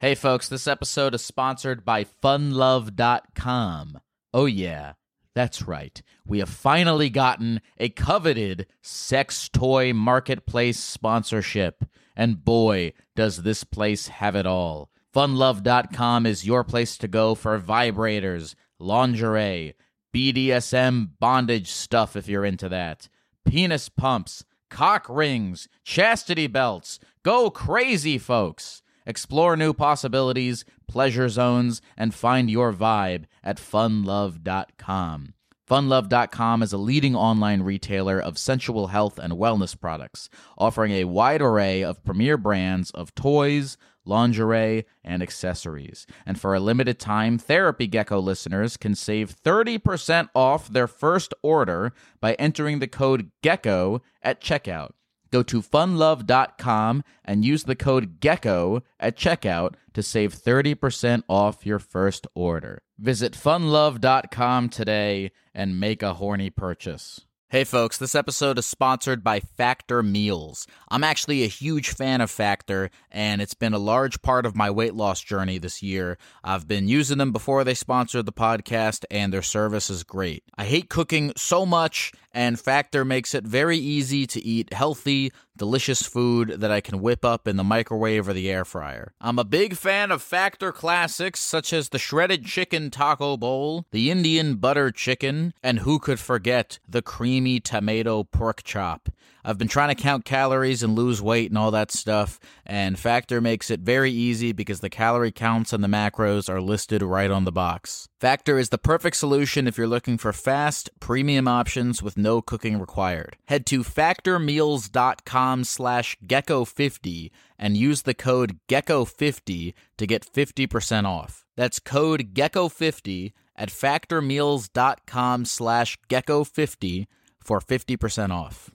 Hey, folks, this episode is sponsored by funlove.com. Oh, yeah, that's right. We have finally gotten a coveted sex toy marketplace sponsorship. And boy, does this place have it all. Funlove.com is your place to go for vibrators, lingerie, BDSM bondage stuff if you're into that, penis pumps, cock rings, chastity belts. Go crazy, folks. Explore new possibilities, pleasure zones, and find your vibe at funlove.com. Funlove.com is a leading online retailer of sensual health and wellness products, offering a wide array of premier brands of toys, lingerie, and accessories. And for a limited time, Therapy Gecko listeners can save 30% off their first order by entering the code GECKO at checkout. Go to funlove.com and use the code GECKO at checkout to save 30% off your first order. Visit funlove.com today and make a horny purchase. Hey folks, this episode is sponsored by Factor Meals. I'm actually a huge fan of Factor, and it's been a large part of my weight loss journey this year. I've been using them before they sponsored the podcast, and their service is great. I hate cooking so much, and Factor makes it very easy to eat healthy, delicious food that I can whip up in the microwave or the air fryer. I'm a big fan of Factor classics such as the shredded chicken taco bowl, the Indian butter chicken, and who could forget the creamy tomato pork chop. I've been trying to count calories and lose weight and all that stuff, and Factor makes it very easy because the calorie counts and the macros are listed right on the box. Factor is the perfect solution if you're looking for fast, premium options with no cooking required. Head to factormeals.com slash gecko50 and use the code gecko50 to get 50% off. That's code gecko50 at factormeals.com slash gecko50 for 50% off.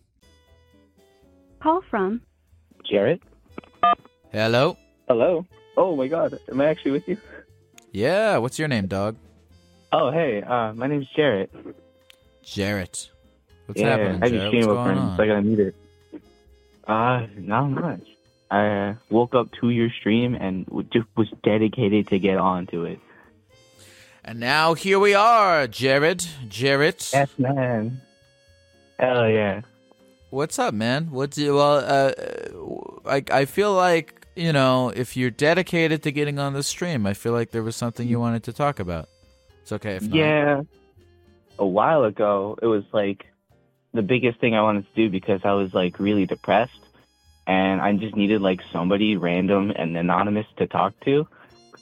Call from Jared. Hello? Hello? Oh my god, am I actually with you? Yeah, what's your name, dog? Oh, hey, uh, my name's Jarrett. Jarrett. What's yeah, happening, I just Jarrett? stream What's with going friends, on? so I gotta meet it. Uh, not much. I uh, woke up to your stream and w- just was dedicated to get onto it. And now here we are, Jared. Jarrett. Yes, man. Hell yeah. What's up, man? What's well? Uh, I I feel like you know if you're dedicated to getting on the stream, I feel like there was something you wanted to talk about. It's okay if not. Yeah. A while ago, it was like the biggest thing I wanted to do because I was like really depressed and I just needed like somebody random and anonymous to talk to.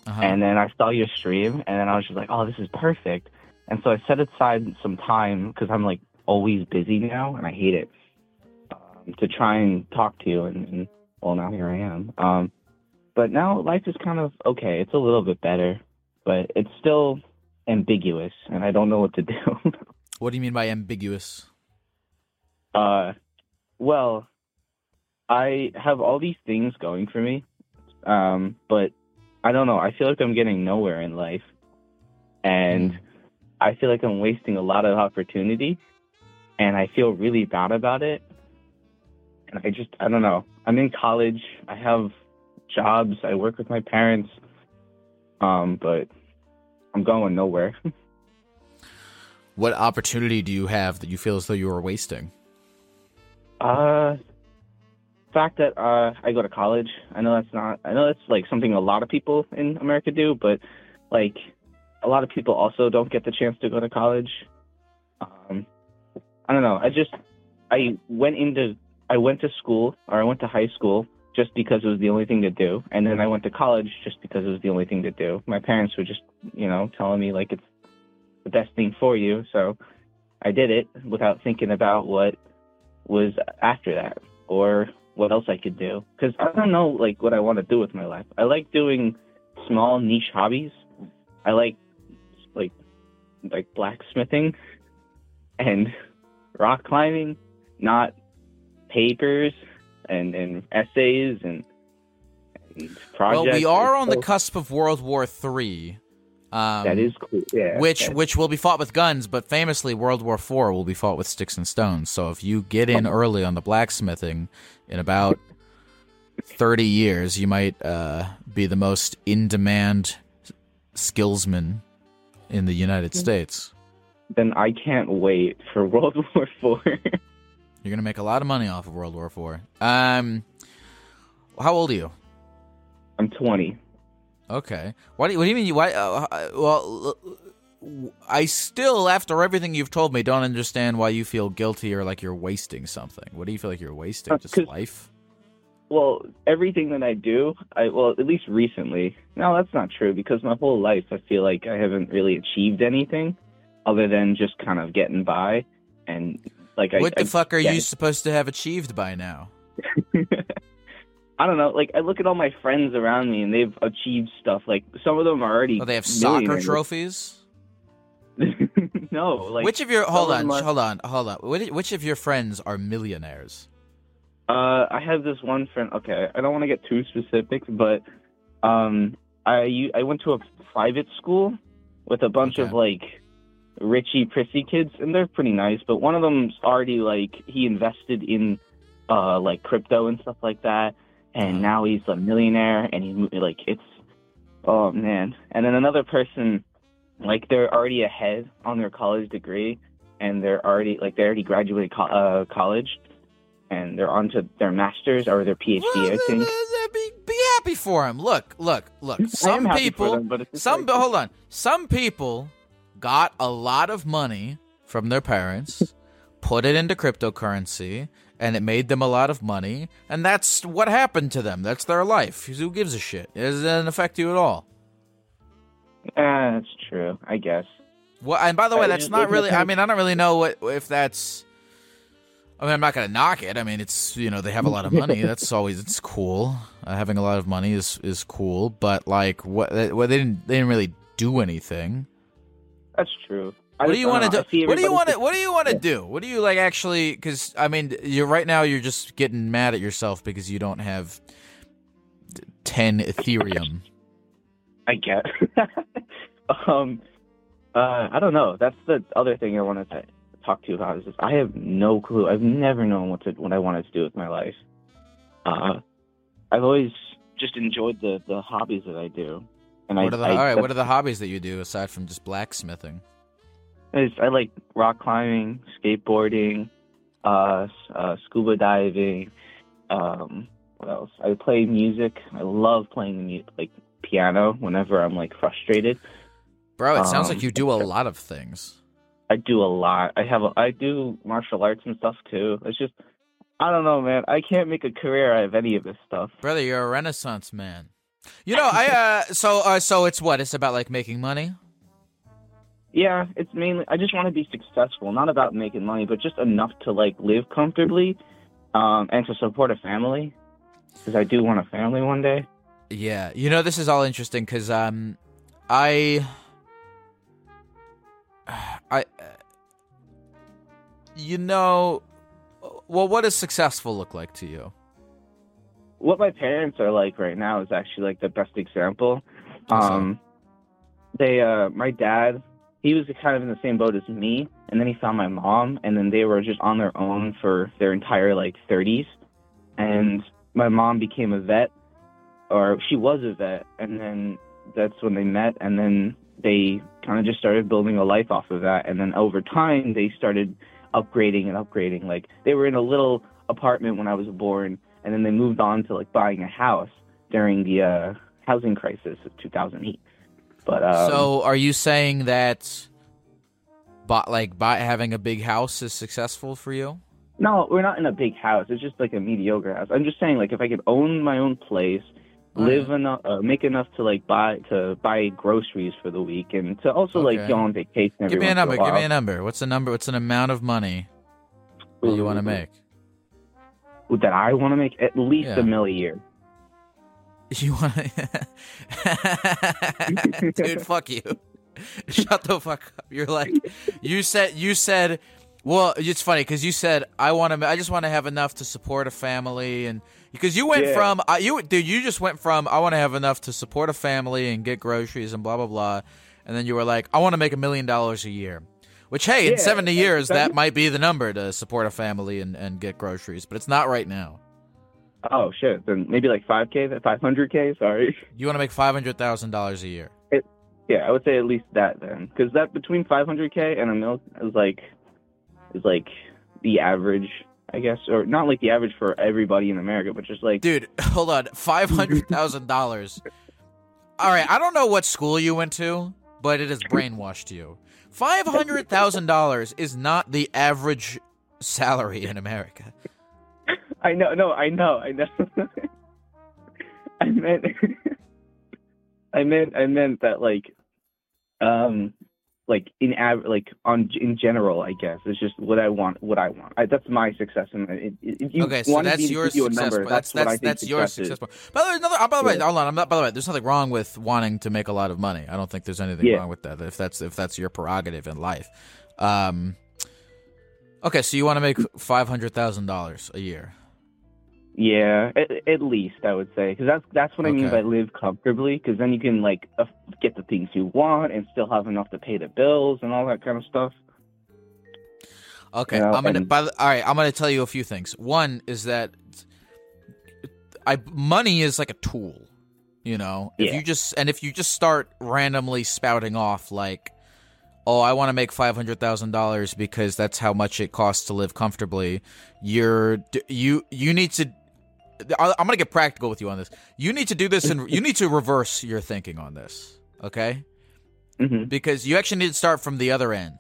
Uh-huh. And then I saw your stream and then I was just like, oh, this is perfect. And so I set aside some time because I'm like always busy now and I hate it um, to try and talk to you. And, and well, now here I am. Um, but now life is kind of okay. It's a little bit better, but it's still ambiguous and I don't know what to do. what do you mean by ambiguous? Uh, well, I have all these things going for me, um, but I don't know. I feel like I'm getting nowhere in life, and I feel like I'm wasting a lot of opportunity, and I feel really bad about it. And I just, I don't know. I'm in college. I have jobs. I work with my parents, um, but I'm going nowhere. What opportunity do you have that you feel as though you are wasting? Uh, fact that uh, I go to college. I know that's not. I know that's like something a lot of people in America do, but like a lot of people also don't get the chance to go to college. I don't know. I just I went into I went to school or I went to high school just because it was the only thing to do, and then I went to college just because it was the only thing to do. My parents were just you know telling me like it's the best thing for you, so I did it without thinking about what was after that or what else I could do. Because I don't know like what I want to do with my life. I like doing small niche hobbies. I like like like blacksmithing and rock climbing, not papers and and essays and, and projects. well, we are on the cusp of World War Three. Um, that is cool. Yeah. which which will be fought with guns, but famously World War Four will be fought with sticks and stones. So if you get in early on the blacksmithing, in about thirty years, you might uh, be the most in demand skillsman in the United States. Then I can't wait for World War Four. You're gonna make a lot of money off of World War Four. Um, how old are you? I'm 20. Okay. Why do you, what do you mean? You why? Uh, uh, well, uh, I still, after everything you've told me, don't understand why you feel guilty or like you're wasting something. What do you feel like you're wasting? Uh, Just life? Well, everything that I do, I well, at least recently. No, that's not true because my whole life I feel like I haven't really achieved anything other than just kind of getting by and like I what the I, fuck are yeah. you supposed to have achieved by now? I don't know, like I look at all my friends around me and they've achieved stuff. Like some of them are already Oh, they have soccer trophies. no, like which of your hold on, are- hold on, hold on. Which, of your friends are millionaires? Uh, I have this one friend. Okay, I don't want to get too specific, but um, I I went to a private school with a bunch of like richy prissy kids, and they're pretty nice. But one of them's already like he invested in uh like crypto and stuff like that, and now he's a millionaire, and he's like it's oh man. And then another person, like they're already ahead on their college degree, and they're already like they already graduated co- uh, college, and they're on to their masters or their PhD. I think. Be, be happy for him. Look, look, look. Some people, them, but some like- hold on. Some people got a lot of money from their parents, put it into cryptocurrency, and it made them a lot of money, and that's what happened to them. That's their life. Who gives a shit? It doesn't affect you at all. Ah, that's true. I guess. Well, and by the way, Uh, that's not really. I mean, I don't really know what if that's. I mean, I'm not gonna knock it. I mean, it's you know they have a lot of money. That's always it's cool. Uh, having a lot of money is is cool, but like what? Well, they didn't they didn't really do anything. That's true. I What do you want to do? What do you want to? What do you want to do? What do you like actually? Because I mean, you're right now. You're just getting mad at yourself because you don't have ten Ethereum. I guess. um, uh, I don't know. That's the other thing I wanted to talk to you about. Is just, I have no clue. I've never known what to what I wanted to do with my life. Uh, I've always just enjoyed the the hobbies that I do, and What I, are the I all right? What are the hobbies that you do aside from just blacksmithing? I, just- I like rock climbing, skateboarding, uh, uh, scuba diving. Um, what else? I play music. I love playing mu- like piano whenever I'm like frustrated. Bro, it sounds Um, like you do a lot of things. I do a lot. I have a, I do martial arts and stuff too. It's just I don't know, man. I can't make a career out of any of this stuff. Brother, you're a renaissance man. You know, I uh so uh so it's what? It's about like making money? Yeah, it's mainly I just want to be successful, not about making money, but just enough to like live comfortably, um, and to support a family, because I do want a family one day. Yeah. You know, this is all interesting cuz um I I uh, you know well what does successful look like to you? What my parents are like right now is actually like the best example. Um, they uh, my dad, he was kind of in the same boat as me, and then he found my mom, and then they were just on their own for their entire like 30s, and my mom became a vet, or she was a vet, and then that's when they met, and then they kind of just started building a life off of that, and then over time they started upgrading and upgrading. Like they were in a little apartment when I was born, and then they moved on to like buying a house during the uh, housing crisis of 2008. But um, so are you saying that but like by having a big house is successful for you? no, we're not in a big house. It's just like a mediocre house. I'm just saying, like, if I could own my own place, live enough, uh, make enough to like buy to buy groceries for the week, and to also like go on vacation. Every Give me a number. Give me a number. What's the number? What's an amount of money that you want to make? That I want to make at least Yeah. a mill a year. You want to, dude? Fuck you. Shut the fuck up. You're like, you said, you said, well, it's funny because you said I want to, I just want to have enough to support a family, and because you went Yeah. from, uh, you, dude, you just went from I want to have enough to support a family and get groceries and blah blah blah, and then you were like, I want to make a million dollars a year. Which, hey, in 70 years, that- might be the number to support a family and, and get groceries, but it's not right now. Oh shit! Then maybe like 5k, 500k. Sorry. You want to make $500,000 a year. Yeah, I would say at least that then, because that between 500k and a mil is like is like the average, I guess, or not like the average for everybody in America, but just like Dude, hold on. $500,000. All right, I don't know what school you went to, but it has brainwashed you. $500,000 is not the average salary in America. I know, no, I know, I know. I meant, I meant, I meant that like, um, like in av- like on in general, I guess it's just what I want. What I want. I, that's my success. And if you Okay, so that's to your a success. number, point. That's what I that's think that's your success is. success. point. By the way, another. uh, By the way, hold on. I'm not. By the way, there's nothing wrong with wanting to make a lot of money. I don't think there's anything Yeah. wrong with that. If that's if that's your prerogative in life. Um. Okay, so you want to make five hundred thousand dollars a year. Yeah, at, at least I would say, because that's that's what I mean by live comfortably. Because then you can like uh, get the things you want and still have enough to pay the bills and all that kind of stuff. Okay, You know, I'm gonna. and- By the, all right, I'm gonna tell you a few things. One is that I money is like a tool. You know, if Yeah. you just and if you just start randomly spouting off like, oh, I want to make five hundred thousand dollars because that's how much it costs to live comfortably. You're you you need to. I- I'm gonna get practical with you on this. You need to do this, and you need to reverse your thinking on this. Okay, hmm because you actually need to start from the other end,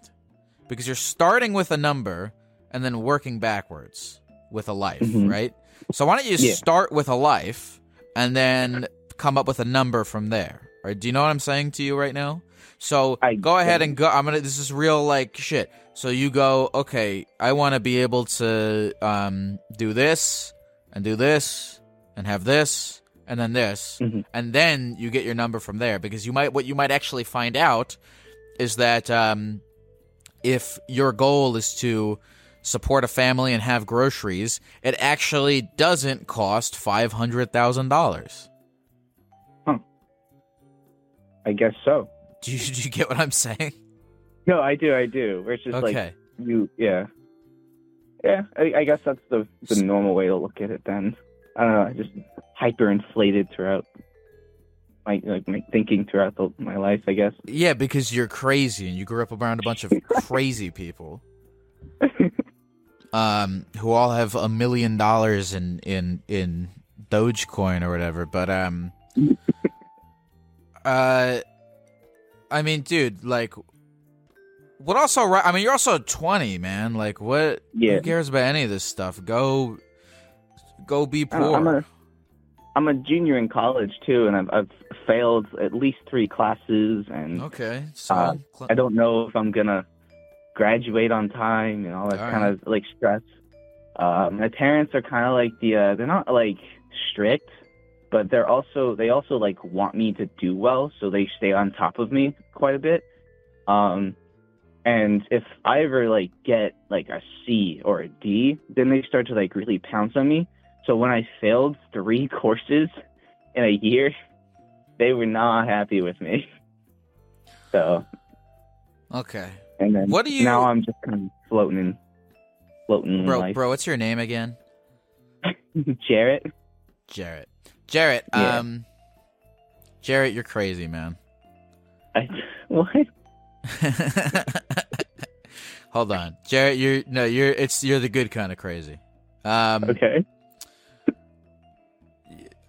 because you're starting with a number and then working backwards with a life, Mhm. right? So why don't you Yeah. start with a life and then come up with a number from there? Right? Do you know what I'm saying to you right now? So I go ahead and go. I'm gonna. This is real like shit. So you go. Okay, I want to be able to um do this and do this and have this and then this Mhm. and then you get your number from there because you might what you might actually find out is that um if your goal is to support a family and have groceries, it actually doesn't cost five hundred thousand dollars. Huh. I guess so. Do you, do you get what I'm saying? No, I do, I do. It's just like you, yeah, yeah. I, I guess that's the the normal way to look at it. Then I don't know. I just hyper inflated throughout my like my thinking throughout the, my life. I guess. Yeah, because you're crazy and you grew up around a bunch of crazy people. Um, who all have a million dollars in in in Dogecoin or whatever. But um, uh, I mean, dude, like, what also? I mean, you're also 20, man. Like, what? Yeah. Who cares about any of this stuff? Go, go be I don't know, poor. I'm a I'm a junior in college too, and I've I've failed at least three classes, and okay, so Uh, I don't know if I'm gonna graduate on time and all that All kind of like stress. Uh, my parents are kind of like the uh, they're not like strict, but they're also they also like want me to do well, so they stay on top of me quite a bit. Um, and if I ever like get like a C or a D, then they start to like really pounce on me. So when I failed three courses in a year, they were not happy with me. So okay, and then What do you- now I'm just kind of floating in floating in bro, life. bro, what's your name again? Jarrett. Jarrett. Jarrett. Yeah. Um, Jarrett, you're crazy, man. I, what? Hold on, Jarrett. You're no, you're it's you're the good kind of crazy. Um, Okay.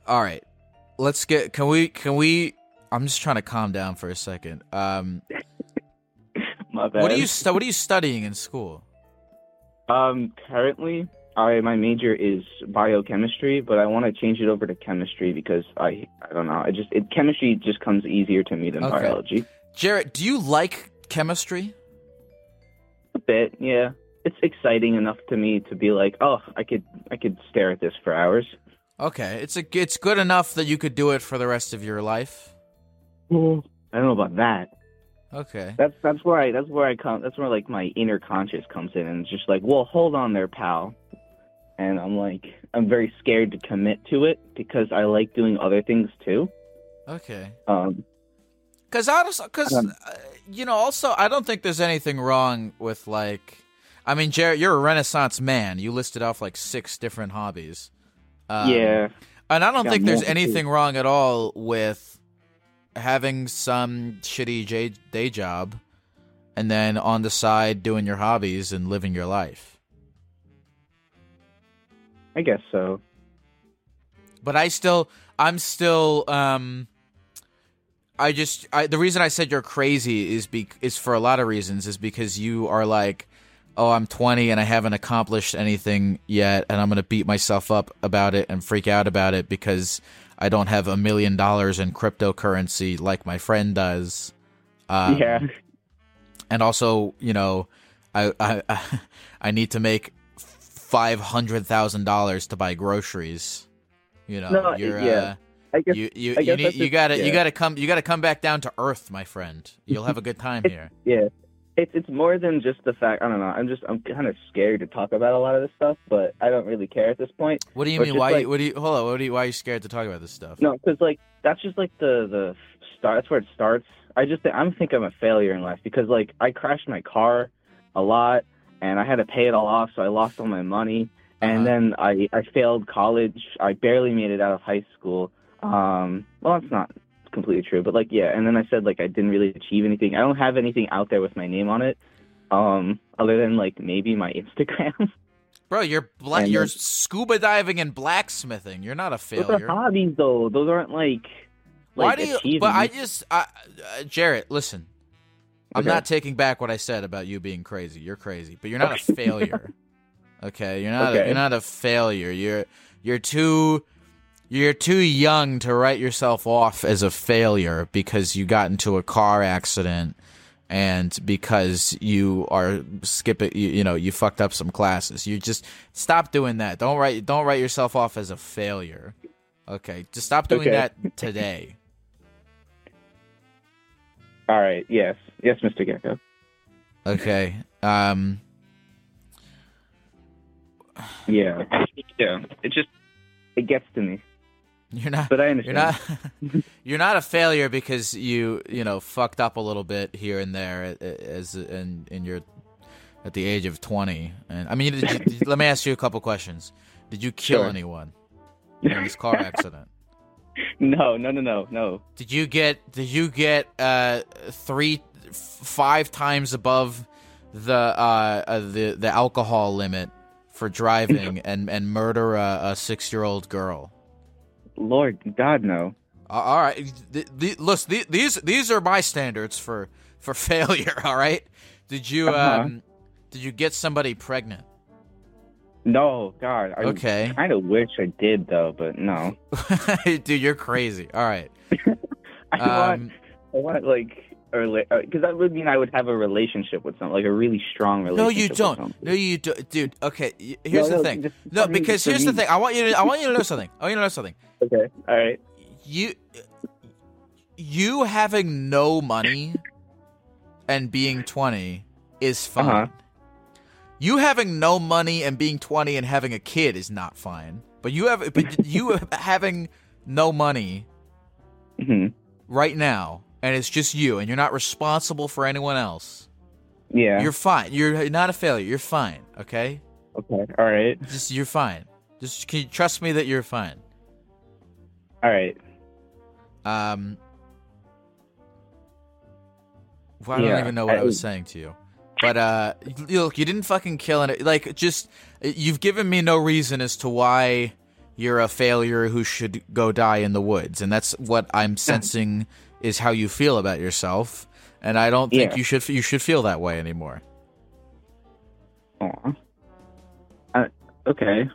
all right, let's get. Can we? Can we? I'm just trying to calm down for a second. Um, My bad. what are you stu- What are you studying in school? Um, currently, I my major is biochemistry, but I want to change it over to chemistry because I I don't know. I just it chemistry just comes easier to me than Okay. biology. Jarrett, do you like chemistry? A bit, yeah. It's exciting enough to me to be like, oh, I could I could stare at this for hours. Okay, it's a it's good enough that you could do it for the rest of your life. I don't know about that. Okay. That's that's where I that's where I come that's where like my inner conscious comes in and it's just like, well, hold on there, pal. And I'm like, I'm very scared to commit to it because I like doing other things too. Okay. Um, Because I also, because Um, uh, you know, also I don't think there's anything wrong with like, I mean, Jared, you're a Renaissance man. You listed off like six different hobbies. Um, yeah, and I don't got think there's anything wrong at all with having some shitty j- day job, and then on the side doing your hobbies and living your life. I guess so. but I still I'm still um I just I, the reason I said you're crazy is be is for a lot of reasons is because you are like oh I'm 20 and I haven't accomplished anything yet and I'm going to beat myself up about it and freak out about it because I don't have a million dollars in cryptocurrency like my friend does. Um, yeah, and also you know I I I need to make five hundred thousand dollars to buy groceries. You know, No, you're yeah. uh, I guess you you I you, need, you gotta you gotta come you gotta come back down to earth, my friend. You'll have a good time here. yeah. It's it's more than just the fact. I don't know. I'm just I'm kind of scared to talk about a lot of this stuff, but I don't really care at this point. What do you mean? Why? like- you, what do you hold on? What do you? Why are you scared to talk about this stuff? No, because like that's just like the the start. That's where it starts. I just I'm think I'm a failure in life because like I crashed my car a lot and I had to pay it all off, so I lost all my money. And Uh-huh. then I I failed college. I barely made it out of high school. Um, well, that's not completely true. But like, yeah, and then I said like I didn't really achieve anything. I don't have anything out there with my name on it, um, other than like maybe my Instagram. Bro, you're bla- you're then- scuba diving and blacksmithing. You're not a Those are failure. hobbies, though. Those aren't like. Why like do you? But I just, I, uh, Jarrett, listen. I'm not taking back what I said about you being crazy. You're crazy, but you're not a failure. Okay, you're not. A, you're not a failure. You're you're too you're too young to write yourself off as a failure because you got into a car accident and because you are skipping. You, you know, you fucked up some classes. You just stop doing that. Don't write. Don't write yourself off as a failure. Okay, just stop doing Okay. that today. All right. Yes. Yes, Mr. Gecko. Okay. Um. Yeah. Yeah. It just it gets to me, You're not. but I You're not. you're not a failure because you you know fucked up a little bit here and there a- as in in your at the age of twenty. And I mean, you, let me ask you a couple questions. Did you kill Sure. anyone in this car accident? no, no, no, no, no. Did you get did you get uh three f- five times above the uh, uh the the alcohol limit for driving and and murder a, a six year old girl? Lord God, no. Uh, all right, th- th- listen, th- these these are my standards for for failure. All right, did you Uh-huh. um did you get somebody pregnant? No, God. I Okay. kind of wish I did though, but no. Dude, you're crazy. All right. I want, Um, I want like, because that would mean I would have a relationship with someone, like a really strong relationship. no, you don't. No, you don't, dude. Okay, here's No, the no, thing. No, because here's the thing. I want you to I want you to know something. I want you to know something. Okay. All right. You you having no money and being 20 is fine. Uh-huh. You having no money and being 20 and having a kid is not fine. But you have but you having no money hmm right now and it's just you and you're not responsible for anyone else. Yeah. You're fine. You're not a failure. You're fine, okay? okay. All right. Just you're fine. Just can you trust me that you're fine. All right. Um well, I don't even know what I, I- was saying to you. But uh look, you didn't fucking kill it. Like just you've given me no reason as to why you're a failure who should go die in the woods. And that's what I'm sensing is how you feel about yourself. And I don't think Yeah. you should you should feel that way anymore. Aw. Uh, okay.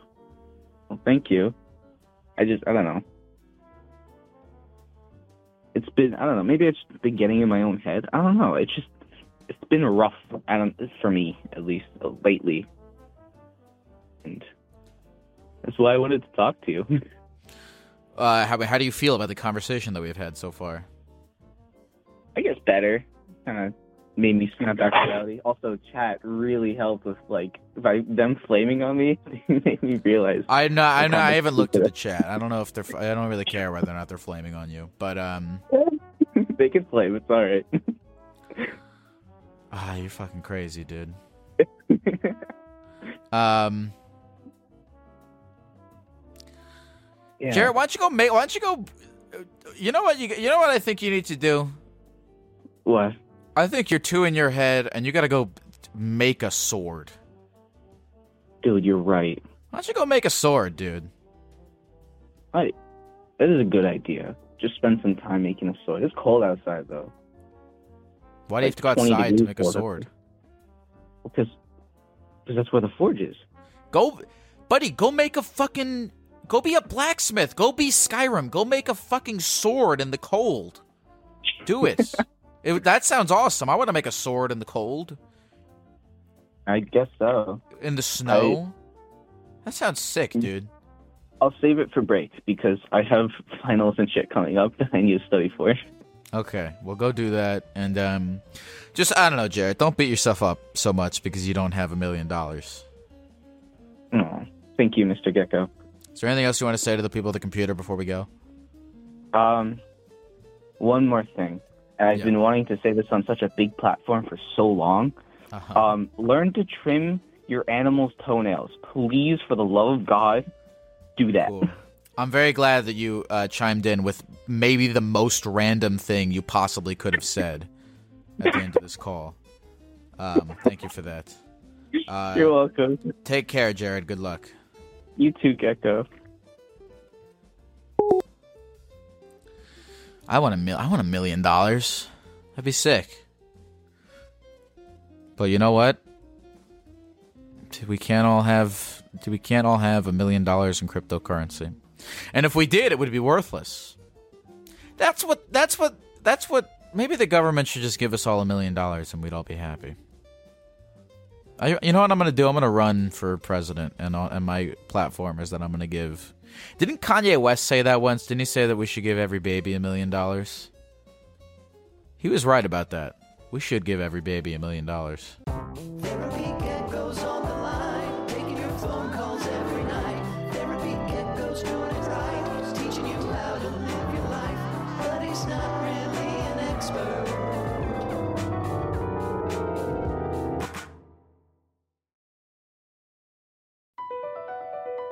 Well, thank you. I just, I don't know. It's been, I don't know. Maybe it's been getting in my own head. I don't know. It's just, it's been rough. I don't, for me at least uh, lately, and that's why I wanted to talk to you. Uh how how do you feel about the conversation that we've had so far? I guess better. Kind of made me snap back to reality. Also, chat really helped with like by them flaming on me. made me realize. I know, I know. I haven't looked at the chat. I don't know if they're. I don't really care whether or not they're flaming on you. But um, they can flame. It's all right. ah, you're fucking crazy, dude. Um, yeah. Jared, why don't you go make? Why don't you go? You know what? You you know what I think you need to do. What? I think you're too in your head, and you got to go make a sword. Dude, you're right. Why don't you go make a sword, dude? I. That is a good idea. Just spend some time making a sword. It's cold outside though. Why do you have to go outside to make a sword? Because, because that's where the forge is. Go, buddy. Go make a fucking. Go be a blacksmith. Go be Skyrim. Go make a fucking sword in the cold. Do it. it that sounds awesome. I want to make a sword in the cold, I guess so. in the snow. that sounds sick, dude. I'll save it for break because I have finals and shit coming up that I need to study for. Okay, well, go do that, and um, just I don't know, Jared. Don't beat yourself up so much because you don't have a million dollars. Oh, thank you, Mr. Gecko. Is there anything else you want to say to the people at the computer before we go? Um, one more thing. And I've Yeah. been wanting to say this on such a big platform for so long. Uh-huh. Um, learn to trim your animal's toenails, please. For the love of God, do that. Cool. I'm very glad that you uh, chimed in with maybe the most random thing you possibly could have said at the end of this call. Um, thank you for that. Uh, You're welcome. Take care, Jared. Good luck. You too, Gecko. I want a mil- I want a million dollars. That'd be sick. But you know what? We can't all have we can't all have a million dollars in cryptocurrency. And if we did, it would be worthless. That's what that's what that's what maybe the government should just give us all a million dollars and we'd all be happy. I, you know what I'm going to do? I'm going to run for president, and uh, and my platform is that I'm going to give. Didn't Kanye West say that once? Didn't he say that we should give every baby a million dollars? He was right about that. We should give every baby a million dollars.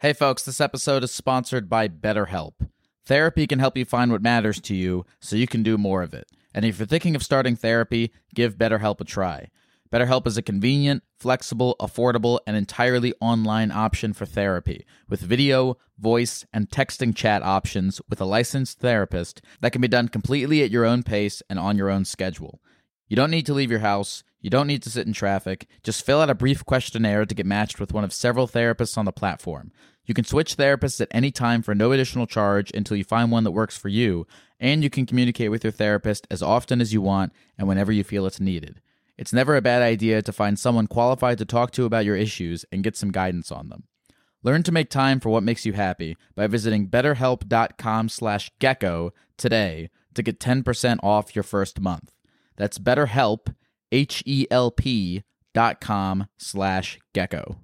Hey folks, this episode is sponsored by BetterHelp. Therapy can help you find what matters to you so you can do more of it. And if you're thinking of starting therapy, give BetterHelp a try. BetterHelp is a convenient, flexible, affordable, and entirely online option for therapy with video, voice, and texting chat options with a licensed therapist that can be done completely at your own pace and on your own schedule. You don't need to leave your house. You don't need to sit in traffic. Just fill out a brief questionnaire to get matched with one of several therapists on the platform. You can switch therapists at any time for no additional charge until you find one that works for you, and you can communicate with your therapist as often as you want and whenever you feel it's needed. It's never a bad idea to find someone qualified to talk to about your issues and get some guidance on them. Learn to make time for what makes you happy by visiting betterhelp.com/gecko today to get 10% off your first month. That's BetterHelp, H E L P dot com slash gecko.